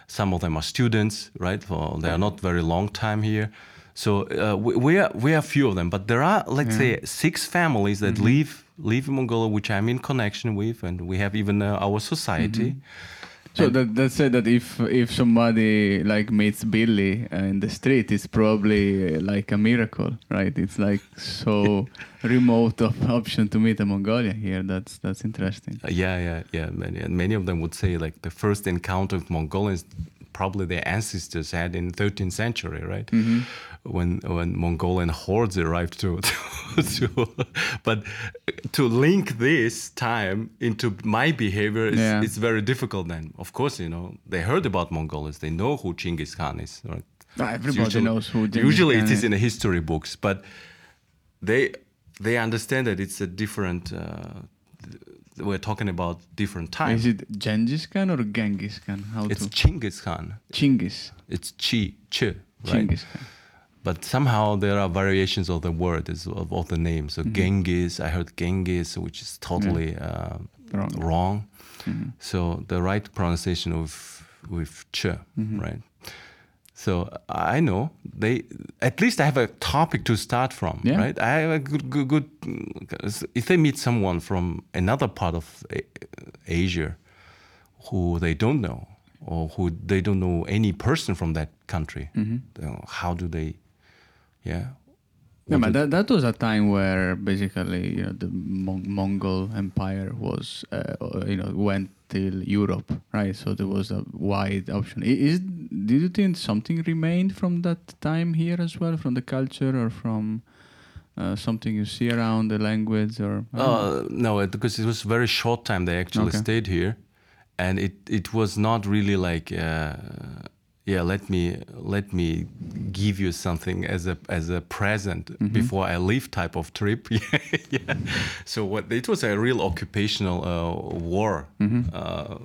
some of them are students, right? For, they are not very long time here. So uh, we, we, are we are few of them, but there are let's yeah. say six families that mm-hmm. leave leave Mongolia, which I'm in connection with, and we have even uh, our society. Mm-hmm so that that said that if if somebody like meets Billy uh, in the street, it's probably uh, like a miracle, right? It's like so remote of option to meet a Mongolian here. That's that's interesting. Uh, yeah, yeah, yeah. Many and many of them would say like the first encounter with Mongolians probably their ancestors had in 13th century, right? Mm-hmm. When when Mongolian hordes arrived to, to, to, but to link this time into my behavior is yeah. it's very difficult. Then, of course, you know they heard about Mongolians, they know who Chinggis Khan is. Right? Everybody usually, knows who. Genghis usually, Khan it is in the history books, but they they understand that it's a different. Uh, we're talking about different times. Is it Genghis Khan or Genghis Khan? How it's to? Chinggis Khan. Chinggis. It's Chi, Ch, right? Chinggis Khan. But somehow there are variations of the word, of, of the name. So mm-hmm. Genghis, I heard Genghis, which is totally yeah. uh, wrong. wrong. Mm-hmm. So the right pronunciation of with Ch, mm-hmm. right? So I know they at least I have a topic to start from, yeah. right? I have a good, good, good. If they meet someone from another part of Asia who they don't know, or who they don't know any person from that country, mm-hmm. how do they? Yeah. Yeah, but that, that was a time where basically you know the Mon- Mongol Empire was uh, you know went till Europe, right? So there was a wide option. Is did you think something remained from that time here as well, from the culture or from uh, something you see around the language or? Uh, no, because it was very short time they actually okay. stayed here, and it it was not really like. Uh, yeah let me let me give you something as a as a present mm-hmm. before i leave type of trip yeah, so what it was a real occupational uh, war mm-hmm. uh,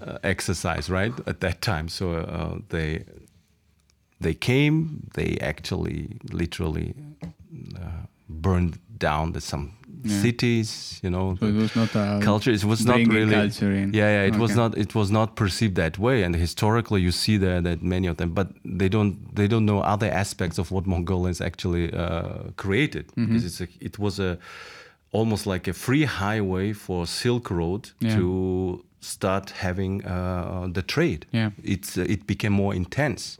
uh, exercise right at that time so uh, they they came they actually literally uh, burned down the, some yeah. cities, you know, so it was not a culture. It was not really Yeah, yeah. It okay. was not. It was not perceived that way. And historically, you see there that many of them, but they don't. They don't know other aspects of what Mongolians actually uh, created mm-hmm. because it's a, it was a almost like a free highway for Silk Road Yeah. to start having uh, the trade. Yeah. It's uh, it became more intense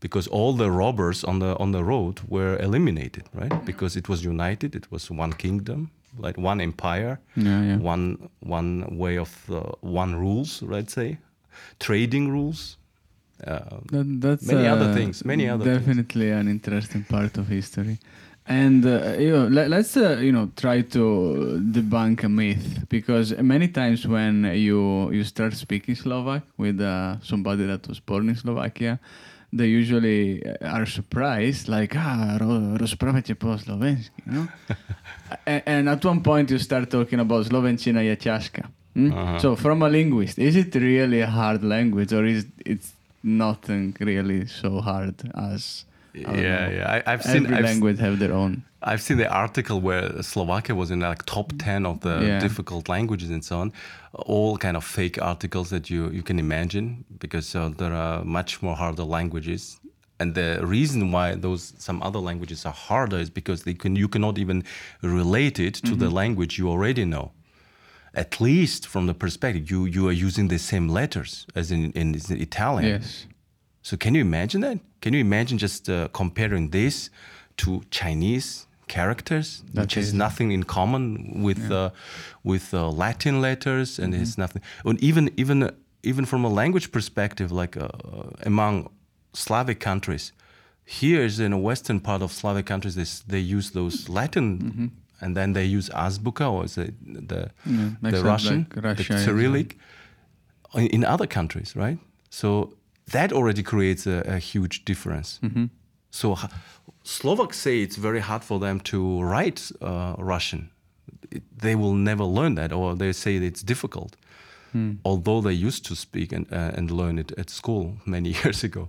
because all the robbers on the on the road were eliminated, right? Because it was united. It was one kingdom, like one empire, Yeah, yeah. one one way of uh, one rules, let's say, trading rules. Uh, That, that's Many other uh, things, many other things. definitely an interesting part of history. And uh, you know, let, us uh, you know try to debunk a myth because many times when you you start speaking Slovak with uh, somebody that was born in Slovakia, they usually are surprised, like ah, ro- rozprávate po slovensky, you know. and, and at one point you start talking about Slovenčina je ťažká. Uh-huh. So from a linguist, is it really a hard language or is it's nothing really so hard as yeah, know. yeah. I, I've seen every I've, language have their own. I've seen the article where Slovakia was in like top ten of the Yeah. difficult languages and so on. All kind of fake articles that you you can imagine because uh, there are much more harder languages. And the reason why those some other languages are harder is because they can you cannot even relate it to Mm-hmm. the language you already know. At least from the perspective you you are using the same letters as in in Italian. Yes. So can you imagine that? Can you imagine just uh, comparing this to Chinese characters, That which has is- nothing in common with uh, with uh, Latin letters, and has nothing. And even even even from a language perspective, like uh, among Slavic countries, here is in a western part of Slavic countries, they, they use those Latin. And then they use Azbuka or is it the Yeah, the Russian, like Russia the Cyrillic, in, in other countries, right? So that already creates a, a huge difference. So h- Slovaks say it's very hard for them to write uh, Russian. It- they will never learn that, or they say it's difficult. Although they used to speak and, uh, and learn it at school many years ago,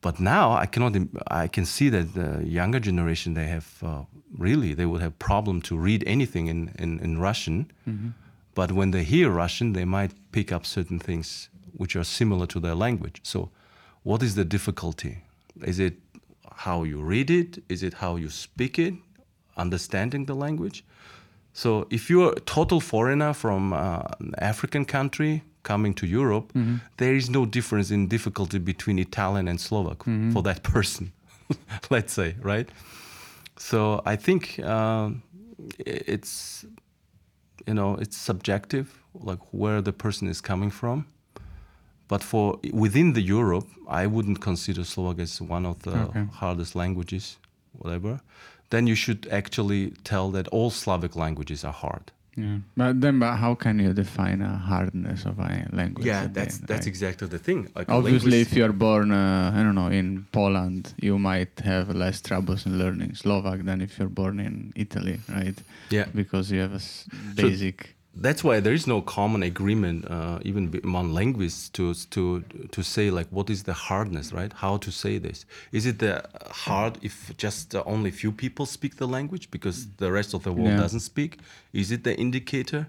but now I cannot. im- I can see that the younger generation they have uh, really they would have problem to read anything in in, in Russian. But when they hear Russian, they might pick up certain things which are similar to their language. So, what is the difficulty? Is it how you read it? Is it how you speak it? Understanding the language? So, if you're a total foreigner from uh, an African country coming to Europe, mm-hmm. there is no difference in difficulty between Italian and Slovak mm-hmm. for that person, let's say, right? So, I think um, i- it's you know it's subjective like where the person is coming from but for within the europe i wouldn't consider slovak as one of the Okay. hardest languages whatever then you should actually tell that all slavic languages are hard Yeah. But then, but how can you define a hardness of a language? yeah again, that's that's right? exactly the thing like Obviously, if you're born, uh, I don't know, in Poland, you might have less troubles in learning Slovak than if you're born in Italy, right? yeah Because you have a s- So- basic. That's why there is no common agreement uh, even among linguists to to to say like what is the hardness right? How to say this. Is it the hard if just uh, only few people speak the language because the rest of the world doesn't speak? Is it the indicator?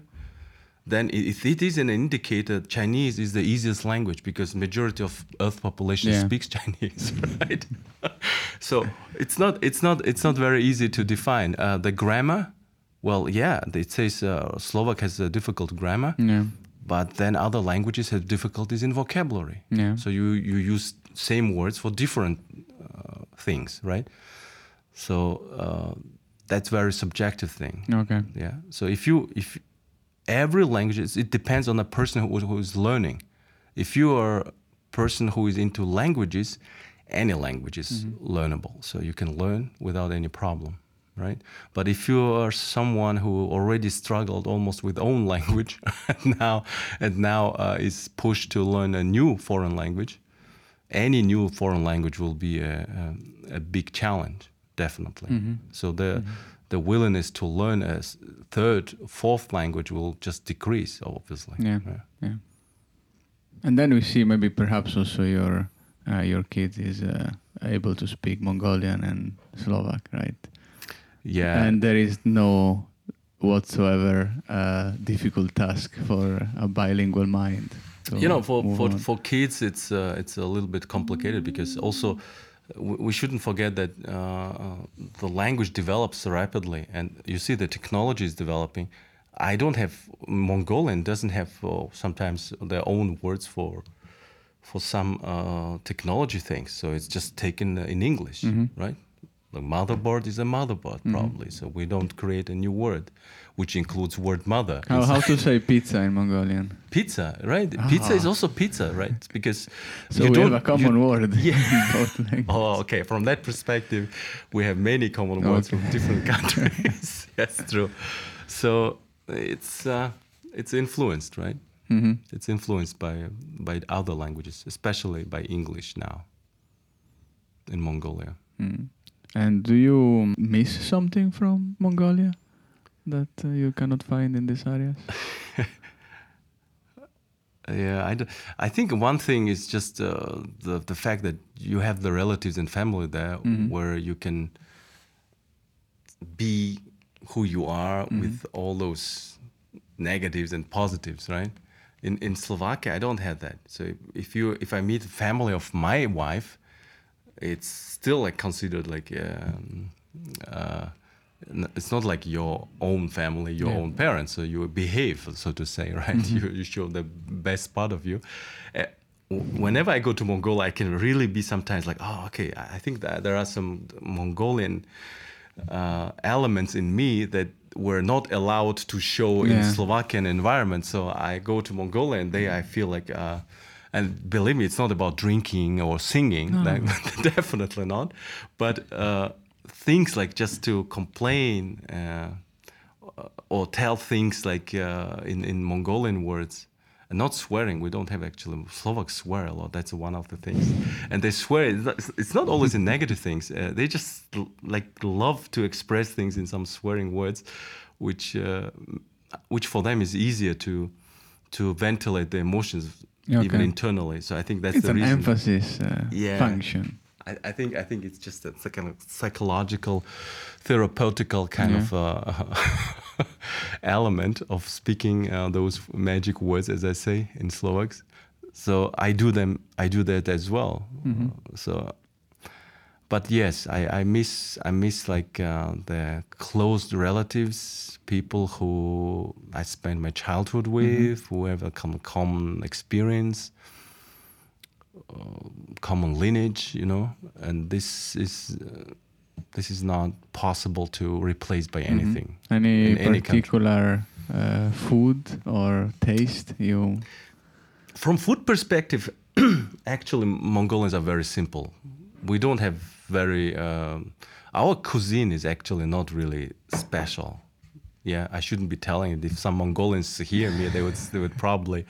Then if it is an indicator chinese is the easiest language because majority of earth population Yeah. speaks chinese right? So it's not it's not it's not very easy to define. Uh, the grammar well yeah it says uh, slovak has a difficult grammar Yeah. but then other languages have difficulties in vocabulary Yeah. so you you use same words for different uh, things right so uh, that's very subjective thing Okay. yeah. So if you if every language it depends on the person who, who is learning. If you are a person who is into languages, any language is learnable. So you can learn without any problem, right? But if you are someone who already struggled almost with own language and now and now uh, is pushed to learn a new foreign language, any new foreign language will be a, a, a big challenge, definitely. So the the willingness to learn a third, fourth language will just decrease, obviously. Yeah. Yeah. And then we see maybe perhaps also your uh, your kid is uh, able to speak Mongolian and Slovak, right? Yeah. And there is no whatsoever uh, difficult task for a bilingual mind. to you know, for for, on. for kids, it's uh, it's a little bit complicated because also we we shouldn't forget that uh, uh, the language develops rapidly, and you see the technology is developing. I don't have Mongolian doesn't have uh, sometimes their own words for for some uh, technology things, so it's just taken in English, right? The motherboard is a motherboard, probably. So we don't create a new word, which includes word mother. How, how to say pizza in Mongolian? Pizza, right? Pizza is Ah. also pizza, right? Because So you we have don't- have a common you- word. Yeah. in both. Oh, okay. From that perspective, we have many common words from different countries. yes, true. So it's uh, it's influenced, right? Mhm. It's influenced by by other languages, especially by English now in Mongolia. Mm. And do you miss something from Mongolia that uh, you cannot find in these areas? Yeah, I, d- I think one thing is just uh, the the fact that you have the relatives and family there, where you can be who you are with all those negatives and positives, right? In in Slovakia, I don't have that. So if you if I meet the family of my wife, it's still like considered like um, uh, it's not like your own family, your Yeah. own parents. So you behave, so to say, right? You, you show the best part of you. Uh, whenever I go to Mongolia, I can really be sometimes like, oh, okay, I think that there are some Mongolian uh, elements in me that were not allowed to show in Slovakian environment. So I go to Mongolia and there I feel like, uh, and believe me, it's not about drinking or singing, like, definitely not. But uh, things like just to complain uh, or tell things like uh, in in Mongolian words. And not swearing. We don't have actually Slovaks swear a lot. That's one of the things, and they swear. It's not, always in negative things. Uh, they just like love to express things in some swearing words, which uh, which for them is easier to to ventilate the emotions even internally. So I think that's it's the an reason. emphasis uh, Yeah. function. I, I think I think it's just a, it's a kind of psychological, therapeutical kind of uh, element of speaking uh, those magic words, as I say in Slovaks. So I do them. I do that as well. Uh, so, but yes, I, I miss I miss like uh, the close relatives, people who I spent my childhood with, who have a com- common experience common lineage, you know, and this is uh, this is not possible to replace by anything. Any In any particular uh, food or taste you? From food perspective, actually, Mongolians are very simple. We don't have very. Um, our cuisine is actually not really special. Yeah, I shouldn't be telling it. If some Mongolians hear me, they would they would probably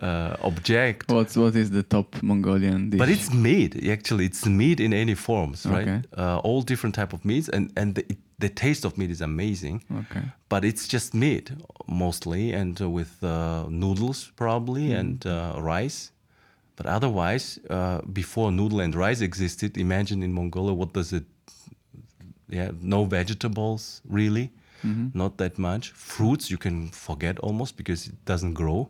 uh, object. What's what is the top Mongolian dish? But it's meat. Actually, it's meat in any forms, right? Okay. Uh, all different type of meats, and and the, the taste of meat is amazing. okay. But it's just meat mostly, and uh, with uh, noodles probably and uh, rice. But otherwise, uh, before noodle and rice existed, imagine in Mongolia what does it? Yeah, no vegetables really, not that much. Fruits you can forget almost because it doesn't grow.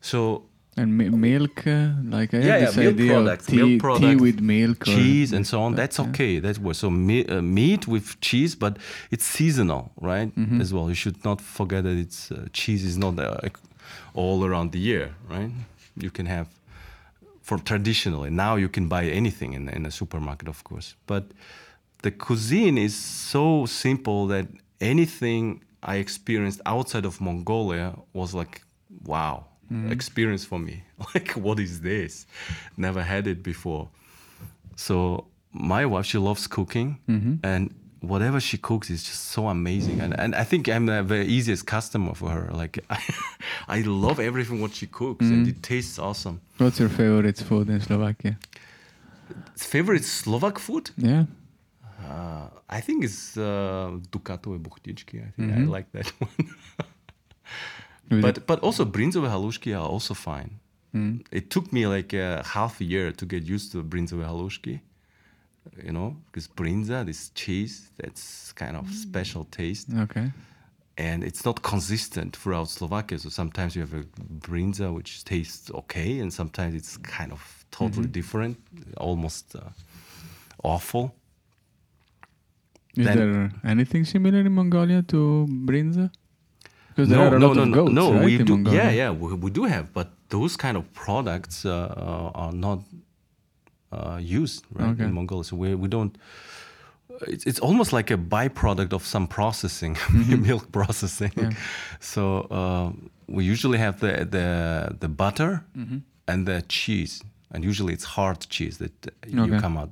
So And mi- milk, uh, like I Yeah, have yeah, this milk idea products, tea, milk tea with milk, cheese and so on. That's yeah. okay. That was so me, uh, meat with cheese, but it's seasonal, right? Mm-hmm. As well, you should not forget that it's uh, cheese is not uh, all around the year, right? You can have for traditionally now you can buy anything in in a supermarket, of course, but the cuisine is so simple that anything I experienced outside of Mongolia was like, wow, mm-hmm. experience for me. Like, what is this? Never had it before. So my wife, she loves cooking, mm-hmm. and whatever she cooks is just so amazing. And and I think I'm the easiest customer for her. Like, I, I love everything what she cooks, and it tastes awesome. What's your favorite food in Slovakia? Favorite Slovak food? Yeah. Uh, I think it's uh, Dukátové buchtičky. I think I like that one. But but also bryndzové halušky are also fine. It took me like a half a year to get used to bryndzové halušky. You know, because bryndza, this cheese, that's kind of special taste, Okay. and it's not consistent throughout Slovakia. So sometimes you have a bryndza which tastes okay, and sometimes it's kind of totally different, almost uh, awful. Is Then- there anything similar in Mongolia to bryndza? Because there no, a no, lot no, of no, goats, no. right, we do. Mongolia? Yeah, yeah, we, we do have, but those kind of products uh, are not uh, used right Okay. in Mongolia. So we we don't. It's, it's almost like a byproduct of some processing, milk processing. Mm-hmm. Yeah. So uh, we usually have the the the butter Mm-hmm. and the cheese, and usually it's hard cheese that uh, you Okay. come out.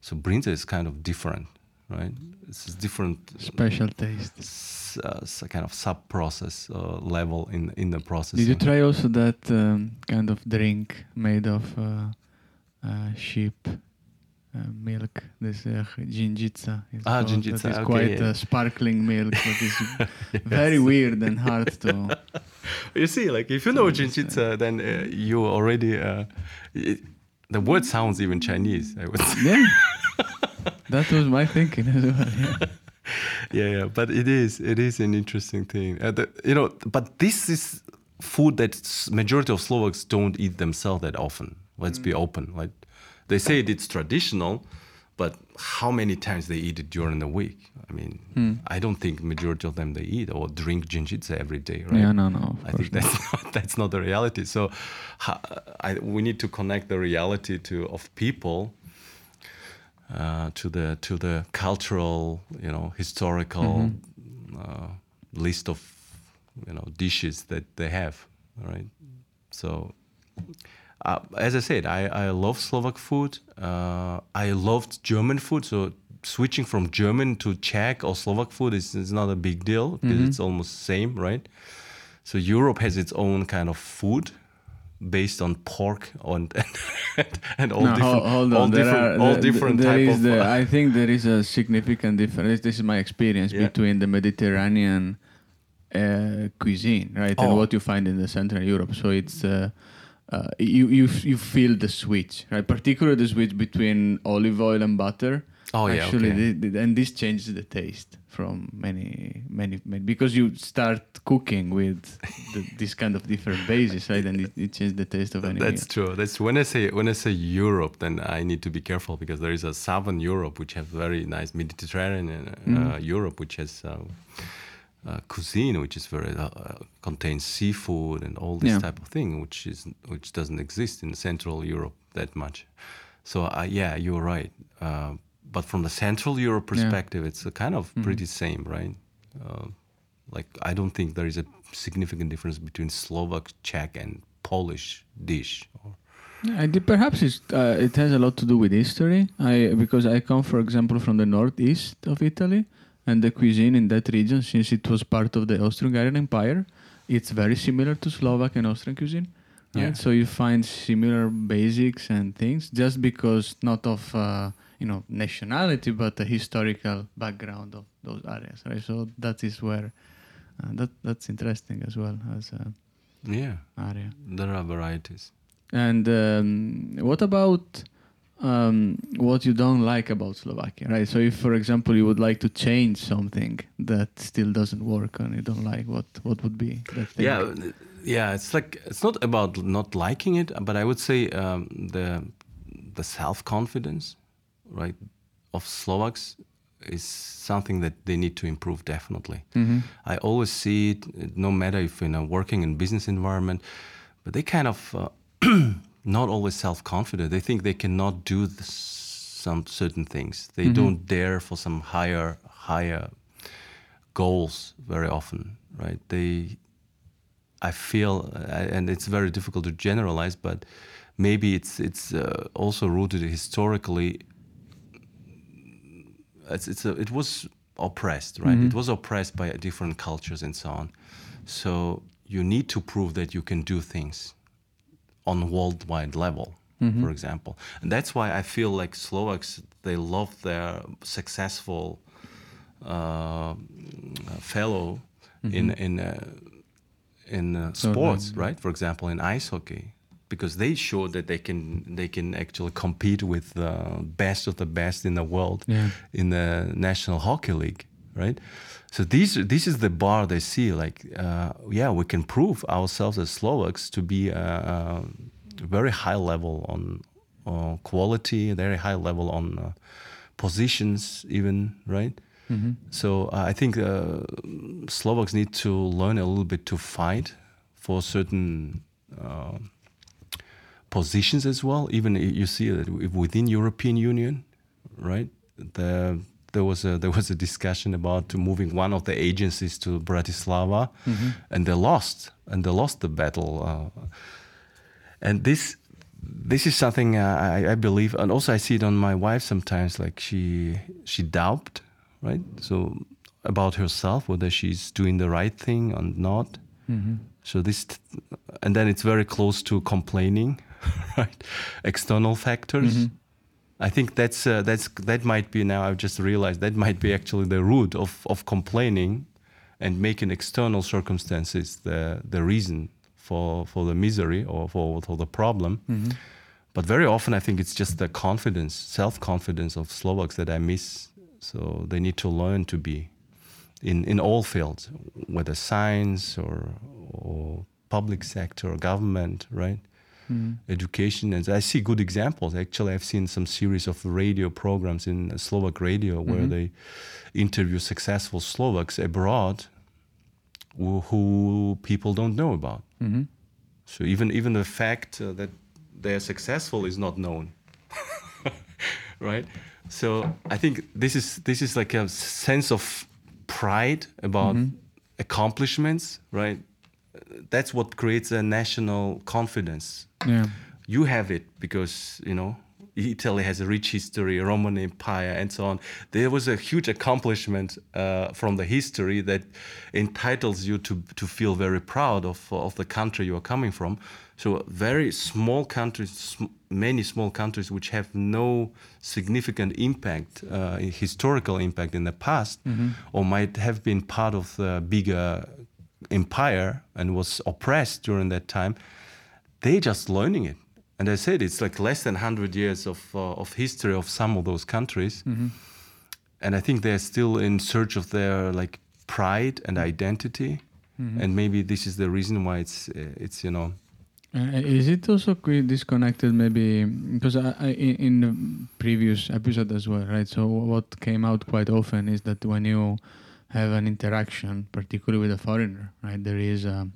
So bryndza is kind of different, right? It's different Special taste. s- uh, s- kind of sub process uh, level in in the process. Did you try also that um, kind of drink made of uh, uh, sheep uh, milk? This uh, žinčica. is Ah, called. žinčica, That is okay, quite yeah. uh, sparkling milk. but That is very weird and hard to. You see, like if you know jinjitsu, then uh, you already. Uh, it, the word sounds even Chinese. I would say. Yeah. that was my thinking as well. Yeah. yeah, yeah, but it is it is an interesting thing. Uh, the, you know, but this is food that majority of Slovaks don't eat themselves that often. Let's be open. Like they say it's traditional, but how many times they eat it during the week? I mean, I don't think majority of them they eat or drink žinčica every day, right? Yeah, no, no. I think that's not, that's not the reality. So, I, we need to connect the reality to of people uh, to the to the cultural, you know, historical uh, list of you know dishes that they have, right? So, uh, as I said, I, I love Slovak food. Uh, I loved German food. So switching from German to Czech or Slovak food is, is not a big deal because it's almost same, right? So Europe has its own kind of food based on pork and and, and all No, different, ho- hold all. There different, are, all there- different there type is of. the- uh, I think there is a significant difference. This is my experience Yeah. between the Mediterranean uh, cuisine, right, and Oh. what you find in the Central Europe. So it's uh, uh, you you you feel the switch, right? Particularly the switch between olive oil and butter. Oh, yeah, actually, okay. and this changes the taste from many, many, many because you start cooking with the, this kind of different bases, right? And it, it changes the taste of any That's true. That's when I say when I say Europe, then I need to be careful because there is a southern Europe which has very nice Mediterranean uh, Mm-hmm. Europe which has uh, uh, cuisine which is very uh, uh, contains seafood and all this Yeah. type of thing which is which doesn't exist in Central Europe that much. So uh, yeah, you're right. Uh, but from the Central Europe Yeah. Mm-hmm. perspective, it's a kind of pretty same, right? Uh, like I don't think there is a significant difference between Slovak, Czech, and Polish dish. Or, Yeah, did- perhaps it's, uh, it has a lot to do with history. I because I come, for example, from the northeast of Italy, and the cuisine in that region, since it was part of the Austro-Hungarian Empire, it's very similar to Slovak and Austrian cuisine. Right? Yeah. So you find similar basics and things, just because not of uh, you know nationality, but the historical background of those areas. Right. So that is where uh, that that's interesting as well as a yeah, area. there are varieties. And um, what about um, what you don't like about Slovakia, right? So, if, for example, you would like to change something that still doesn't work and you don't like, what what would be that thing? Yeah, yeah. It's like it's not about not liking it, but I would say um, the the self confidence, right, of Slovaks is something that they need to improve definitely. Mhm. I always see it, no matter if in a working and business environment, but they kind of uh, not always self confident. They think they cannot do this, some certain things. They don't dare for some higher higher goals very often, right? They, I feel, uh, and it's very difficult to generalize, but maybe it's it's uh, also rooted historically. It's, it's a, it was oppressed, right? It was oppressed by different cultures and so on. So you need to prove that you can do things on worldwide level, for example, and that's why I feel like Slovaks they love their successful uh, fellow in in uh, in uh, sports, right? For example, in ice hockey, because they show that they can they can actually compete with the best of the best in the world Yeah. in the National Hockey League, right? So these this is the bar they see. Like, uh, yeah, we can prove ourselves as Slovaks to be a, a very high level on uh, quality, very high level on uh, positions, even right. Mm-hmm. So uh, I think uh, Slovaks need to learn a little bit to fight for certain uh, positions as well. Even you see that within European Union, right? The, there was a there was a discussion about moving one of the agencies to Bratislava, mm-hmm. and they lost and they lost the battle. Uh, and this this is something I, I believe, and also I see it on my wife sometimes. Like she she doubt, right? So about herself whether she's doing the right thing or not. Mm-hmm. So this, and then it's very close to complaining, right? External factors. Mm-hmm. I think that's uh, that's that might be now. I've just realized that might be actually the root of of complaining, and making external circumstances the the reason for for the misery or for for the problem. But very often, I think it's just the confidence, self confidence of Slovaks that I miss. So they need to learn to be in, in all fields, whether science or, or public sector or government, right? Hmm. Education. And I see good examples. Actually, I've seen some series of radio programs in uh, Slovak radio where mm-hmm. they interview successful Slovaks abroad who, who people don't know about. Mm-hmm. So even even the fact uh, that they're successful is not known, right? So I think this is this is like a sense of pride about mm-hmm. accomplishments, right? That's what creates a national confidence. Yeah. You have it because you know Italy has a rich history, Roman Empire, and so on. There was a huge accomplishment uh, from the history that entitles you to to feel very proud of of the country you are coming from. So very small countries, sm- many small countries which have no significant impact, uh, historical impact in the past, or might have been part of the bigger empire and was oppressed during that time they're just learning it. And I said it's like less than 100 years of, uh, of history of some of those countries. And I think they're still in search of their like pride and identity. And maybe this is the reason why it's, uh, it's you know, Uh, is it also disconnected maybe because I, I, in, in the previous episode as well, right? So what came out quite often is that when you have an interaction, particularly with a foreigner, right, there is um,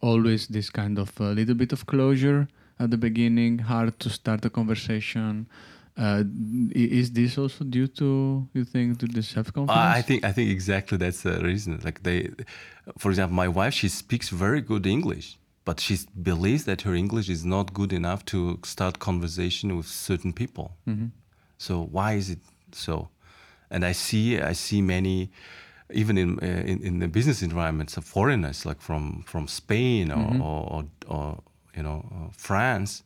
always this kind of a little bit of closure at the beginning, hard to start a conversation. Uh, is this also due to you think to the self confidence? I think I think exactly that's the reason. Like they, for example, my wife she speaks very good English, but she believes that her English is not good enough to start conversation with certain people. So why is it so? And I see I see many, even in uh, in, in the business environments, of foreigners like from from Spain or or, or, or you know uh, France,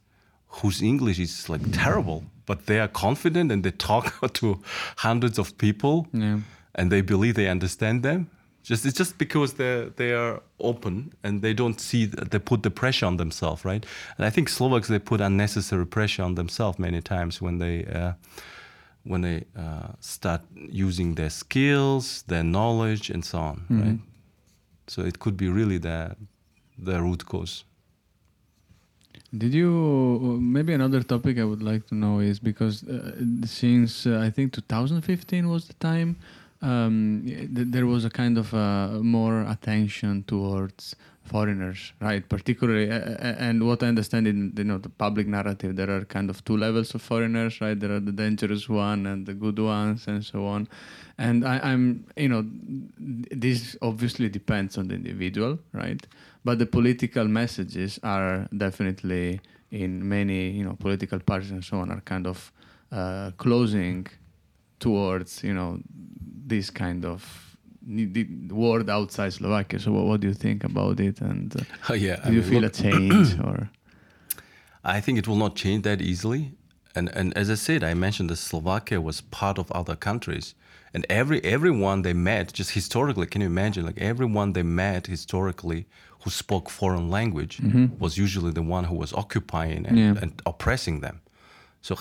whose English is like terrible, but they are confident and they talk to hundreds of people Yeah. and they believe they understand them. Just it's just because they they are open and they don't see that they put the pressure on themselves, right? And I think Slovaks they put unnecessary pressure on themselves many times when they uh, when they uh, start using their skills, their knowledge, and so on, right? So it could be really the the root cause. Did you maybe another topic I would like to know is because uh, since uh, I think 2015 was the time um, th- there was a kind of uh, more attention towards foreigners, right? Particularly, and what I understand in you know the public narrative, there are kind of two levels of foreigners, right? There are the dangerous one and the good ones, and so on. And I, I'm, you know, this obviously depends on the individual, right? But the political messages are definitely in many, you know, political parties and so on are kind of uh, closing towards, you know, this kind of the the world outside Slovakia. So, what, what do you think about it? And uh, Oh yeah, do you feel a change or? I think it will not change that easily. And and as I said, I mentioned that Slovakia was part of other countries, and every everyone they met, just historically, can you imagine? Like everyone they met historically who spoke foreign language was usually the one who was occupying and, Yeah. and oppressing them. So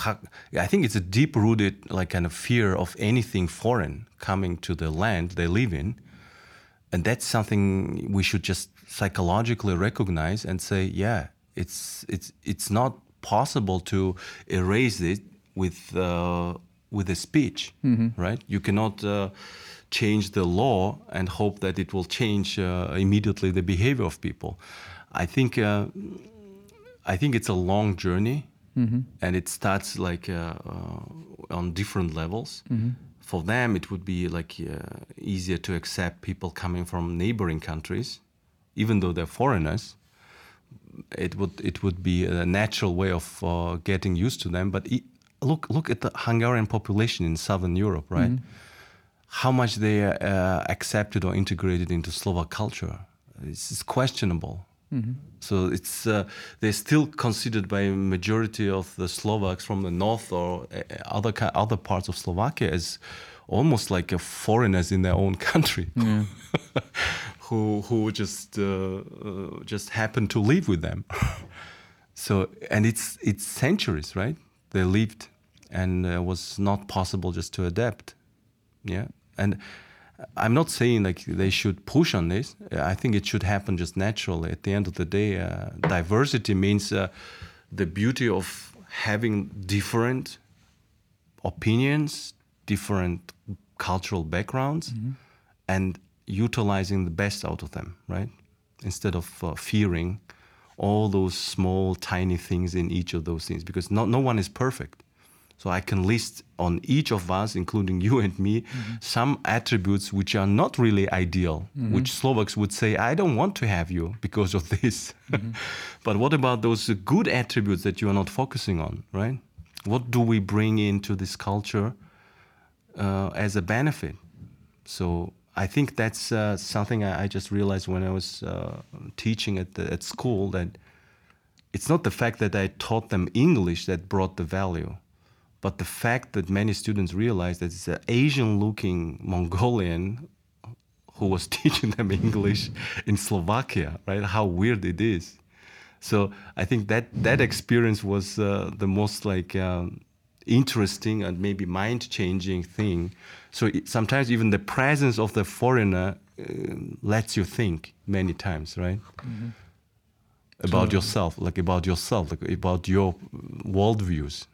I think it's a deep-rooted like kind of fear of anything foreign coming to the land they live in, and that's something we should just psychologically recognize and say, yeah, it's it's it's not possible to erase it with uh, with a speech, right? You cannot uh, change the law and hope that it will change uh, immediately the behavior of people. I think uh, I think it's a long journey, and it starts like uh, uh, on different levels. For them, it would be like uh, easier to accept people coming from neighboring countries, even though they're foreigners. It would it would be a natural way of uh, getting used to them. But e look look at the Hungarian population in southern Europe, right? How much they are uh, accepted or integrated into Slovak culture? It's, it's questionable. So it's uh, they're still considered by a majority of the Slovaks from the north or uh, other ki- other parts of Slovakia as almost like a foreigners in their own country, who who just uh, uh, just happen to live with them. so and it's it's centuries, right? They lived, and uh, was not possible just to adapt. Yeah, and I'm not saying like they should push on this. I think it should happen just naturally. At the end of the day, uh, diversity means uh, the beauty of having different opinions, different cultural backgrounds, and utilizing the best out of them, right? Instead of uh, fearing all those small, tiny things in each of those things, because no, no one is perfect. So I can list on each of us, including you and me, some attributes which are not really ideal, which Slovaks would say, I don't want to have you because of this. but what about those good attributes that you are not focusing on, right? What do we bring into this culture uh, as a benefit? So I think that's uh, something I, I just realized when I was uh, teaching at, the, at school that it's not the fact that I taught them English that brought the value, but the fact that many students realized that it's an Asian looking Mongolian who was teaching them English in Slovakia, right? How weird it is. So I think that that experience was uh, the most like um, interesting and maybe mind changing thing. So it, sometimes even the presence of the foreigner uh, lets you think many times, right? About yourself, like about yourself, like about your worldviews,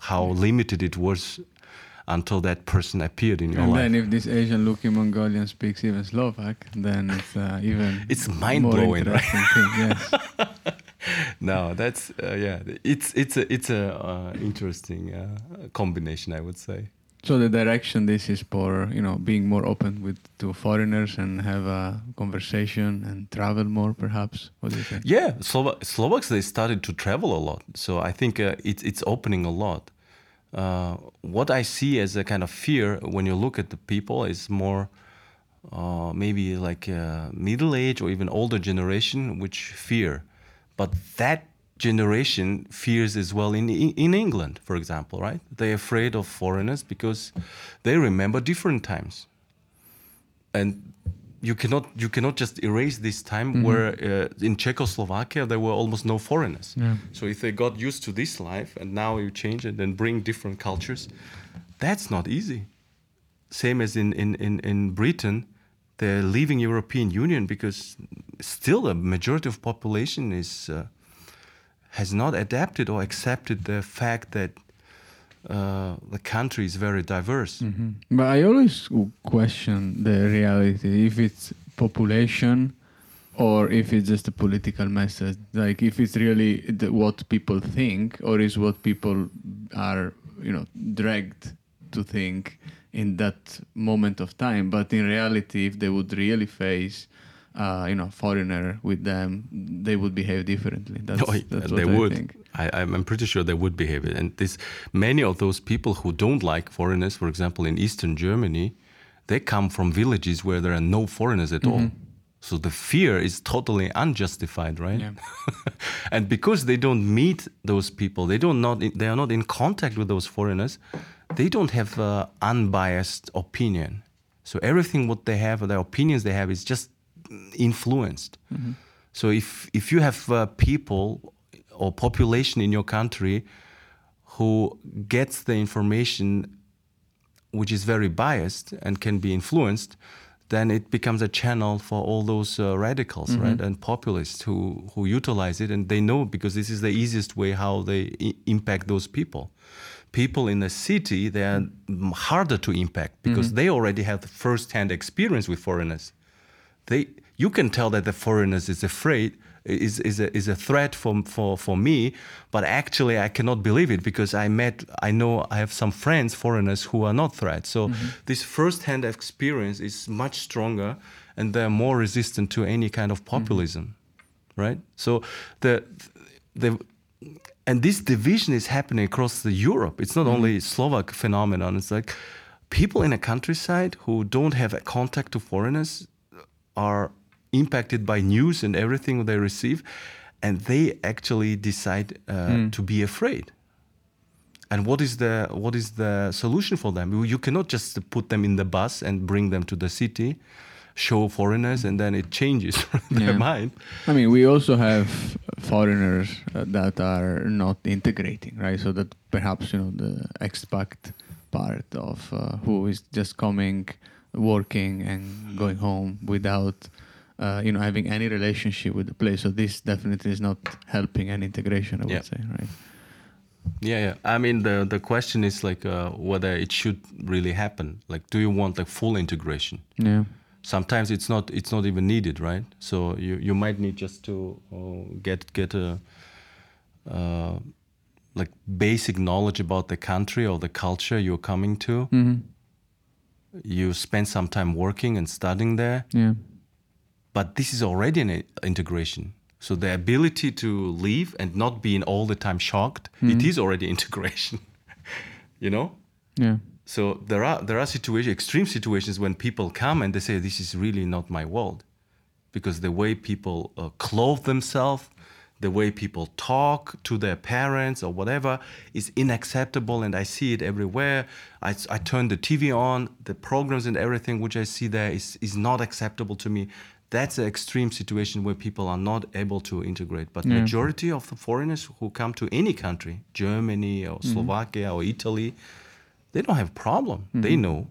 how limited it was until that person appeared in your And life. then if this Asian-looking Mongolian speaks even Slovak, then it's uh, even It's more mind-blowing, right? thing. Yes. no, that's uh, yeah. It's it's a it's a uh, interesting uh, combination, I would say. So the direction this is for you know being more open with to foreigners and have a conversation and travel more, perhaps. What do you think? Yeah, Slova- Slovaks they started to travel a lot, so I think uh, it's it's opening a lot. Uh, what I see as a kind of fear when you look at the people is more uh, maybe like uh, middle age or even older generation which fear, but that generation fears as well in in England, for example, right? They're afraid of foreigners because they remember different times and you cannot you cannot just erase this time where uh, in Czechoslovakia there were almost no foreigners. So if they got used to this life and now you change it and bring different cultures, that's not easy. Same as in in in, in Britain, they're leaving European Union because still a majority of population is uh, has not adapted or accepted the fact that uh, the country is very diverse. But I always question the reality if it's population or if it's just a political message. Like if it's really the, what people think or is what people are, you know, dragged to think in that moment of time. But in reality, if they would really face, uh, you know, foreigner with them, they would behave differently. That's, Oh, that's they what I would. think. I, I'm I'm pretty sure they would behave it. And this, many of those people who don't like foreigners, for example, in Eastern Germany, they come from villages where there are no foreigners at all. So the fear is totally unjustified, right? Yeah. and because they don't meet those people, they don't not they are not in contact with those foreigners. They don't have uh, unbiased opinion. So everything what they have, their opinions they have, is just influenced. So if if you have uh, people or population in your country who gets the information which is very biased and can be influenced, then it becomes a channel for all those uh, radicals, Mm-hmm. right, and populists who who utilize it, and they know because this is the easiest way how they I- impact those people. People in the city they are harder to impact because they already have the first-hand experience with foreigners. They you can tell that the foreigners is afraid is is a, is a threat for, for for me, but actually I cannot believe it because I met I know I have some friends foreigners who are not threats. So mm-hmm. this first-hand experience is much stronger, and they're more resistant to any kind of mm-hmm. populism, right? So the the and this division is happening across the Europe. It's not mm-hmm. only Slovak phenomenon. It's like people in a countryside who don't have a contact to foreigners are impacted by news and everything they receive, and they actually decide uh, to be afraid. And what is the what is the solution for them? You- You cannot just put them in the bus and bring them to the city, show foreigners, and then it changes their Yeah. mind. I mean, we also have foreigners uh, that are not integrating, right? So that perhaps you know the expat part of uh, who is just coming, working, and going home without. Uh, you know, having any relationship with the place, so this definitely is not helping any integration. I would Yeah. say, right? Yeah, yeah. I mean, the the question is like uh, whether it should really happen. Like, do you want like full integration? Yeah, Sometimes it's not it's not even needed, right? So you you might need just to uh, get get a uh, like basic knowledge about the country or the culture you're coming to. hmm You spend some time working and studying there, yeah, but this is already an integration. So the ability to leave and not being all the time shocked, it is already integration. you know? yeah, So there are there are situations, extreme situations when people come and they say, "This is really not my world," because the way people uh, clothe themselves, the way people talk to their parents or whatever is unacceptable, and I see it everywhere. I, I turn the TV on, the programs and everything which I see there is is not acceptable to me. That's an extreme situation where people are not able to integrate. But Yeah. Mm. majority of the foreigners who come to any country, Germany or mm-hmm. Slovakia or Italy, they don't have problem. Mm-hmm. They know,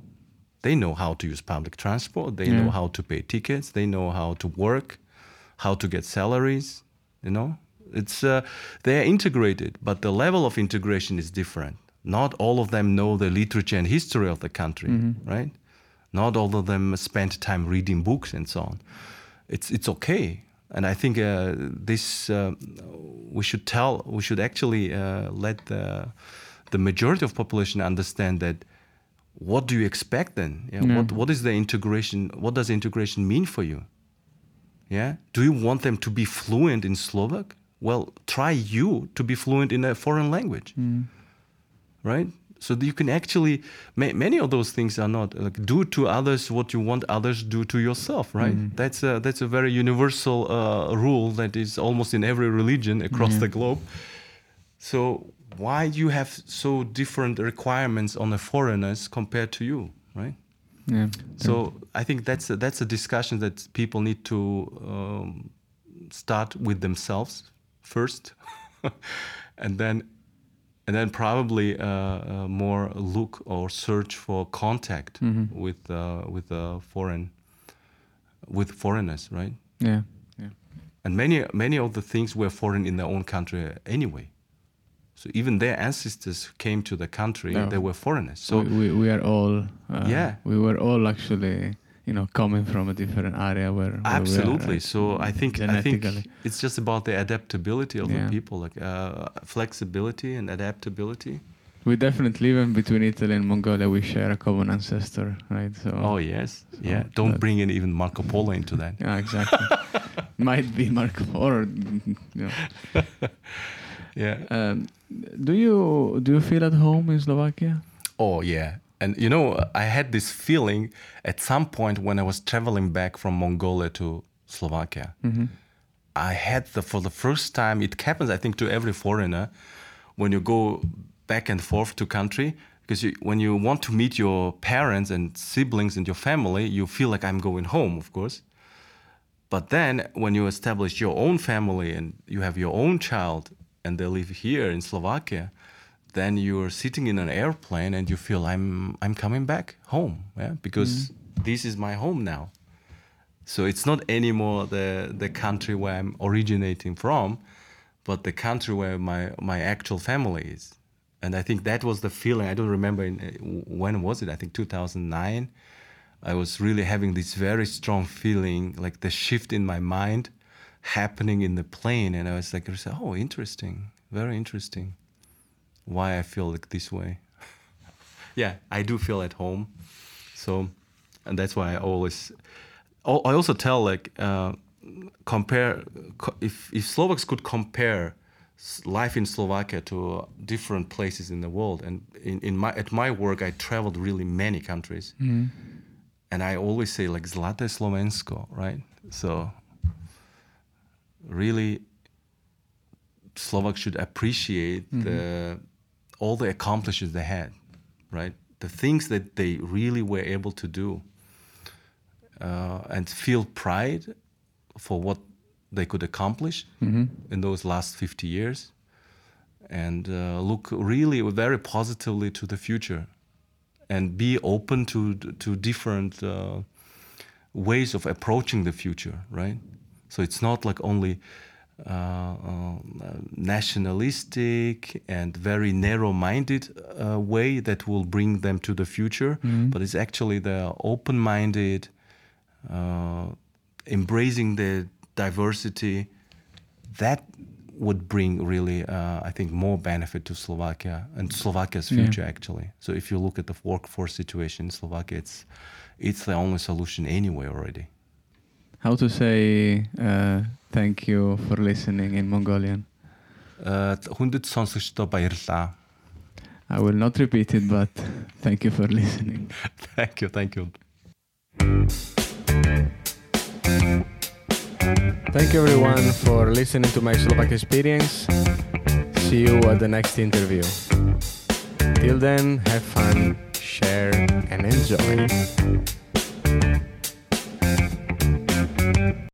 they know how to use public transport. They know how to pay tickets. They know how to work, how to get salaries. You know, it's uh, they are integrated, but the level of integration is different. Not all of them know the literature and history of the country, right? Not all of them spend time reading books and so on. It's it's okay, and I think uh, this uh, we should tell we should actually uh, let the the majority of population understand that what do you expect then? Yeah, Yeah. What what is the integration? What does integration mean for you? Yeah, do you want them to be fluent in Slovak? Well, try you to be fluent in a foreign language, hmm. right? So that you can actually ma- many of those things are not like do to others what you want others do to yourself, right? Hmm. That's a that's a very universal uh, rule that is almost in every religion across hmm. the globe. So why you have so different requirements on the foreigners compared to you, right? Yeah. So I think that's a, that's a discussion that people need to um, start with themselves first, and then and then probably uh, uh, more look or search for contact with uh, with uh, foreign with foreigners, right? yeah, yeah, And many many of the things were foreign in their own country anyway. So even their ancestors came to the country; Yeah. they were foreigners. So we, we, we are all uh, Yeah. we were all actually you know coming from a different area where, where we are, Absolutely. right? So I think I think it's just about the adaptability of Yeah. the people, like uh, flexibility and adaptability. we definitely even between Italy and Mongolia we share a common ancestor right so Oh yes, yeah. Don't bring in even Marco Polo into that. yeah exactly might be Marco or you know. Yeah. um, do you do you feel at home in Slovakia Oh yeah. And you know, I had this feeling at some point when I was traveling back from Mongolia to Slovakia. I had the for the first time. It happens, I think, to every foreigner when you go back and forth to country. Because you, when you want to meet your parents and siblings and your family, you feel like I'm going home, of course. But then when you establish your own family and you have your own child and they live here in Slovakia, then you're sitting in an airplane and you feel I'm I'm coming back home, yeah, because mm-hmm. this is my home now. So it's not anymore the the country where I'm originating from, but the country where my my actual family is. And I think that was the feeling. I don't remember in, uh, when was it. I think 2009. I was really having this very strong feeling, like the shift in my mind, happening in the plane, and I was like, "Oh, interesting, very interesting." Why I feel like this way? yeah, I do feel at home. So, and that's why I always I also tell like uh, compare if if Slovaks could compare life in Slovakia to different places in the world, and in, in my at my work I traveled really many countries, mm. and I always say like Zlaté Slovensko, right? So really, Slovaks should appreciate mm -hmm. the all the accomplishments they had, right? The things that they really were able to do uh, and feel pride for what they could accomplish mm-hmm. in those last 50 years and uh, look really very positively to the future and be open to to different uh, ways of approaching the future right so it's not like only uh, uh nationalistic and very narrow-minded uh, way that will bring them to the future mm-hmm. but it's actually the open-minded uh, embracing the diversity, that would bring really, uh, I think, more benefit to Slovakia and Slovakia's future yeah. actually. So if you look at the workforce situation in Slovakia, it's it's the only solution anyway already. How to say uh, thank you for listening in Mongolian? хүндэт сонсогчдоо баярлалаа. I will not repeat it, but thank you for listening. thank you, thank you. Thank you everyone for listening to my Slovak experience. See you at the next interview. Till then, have fun, share, and enjoy.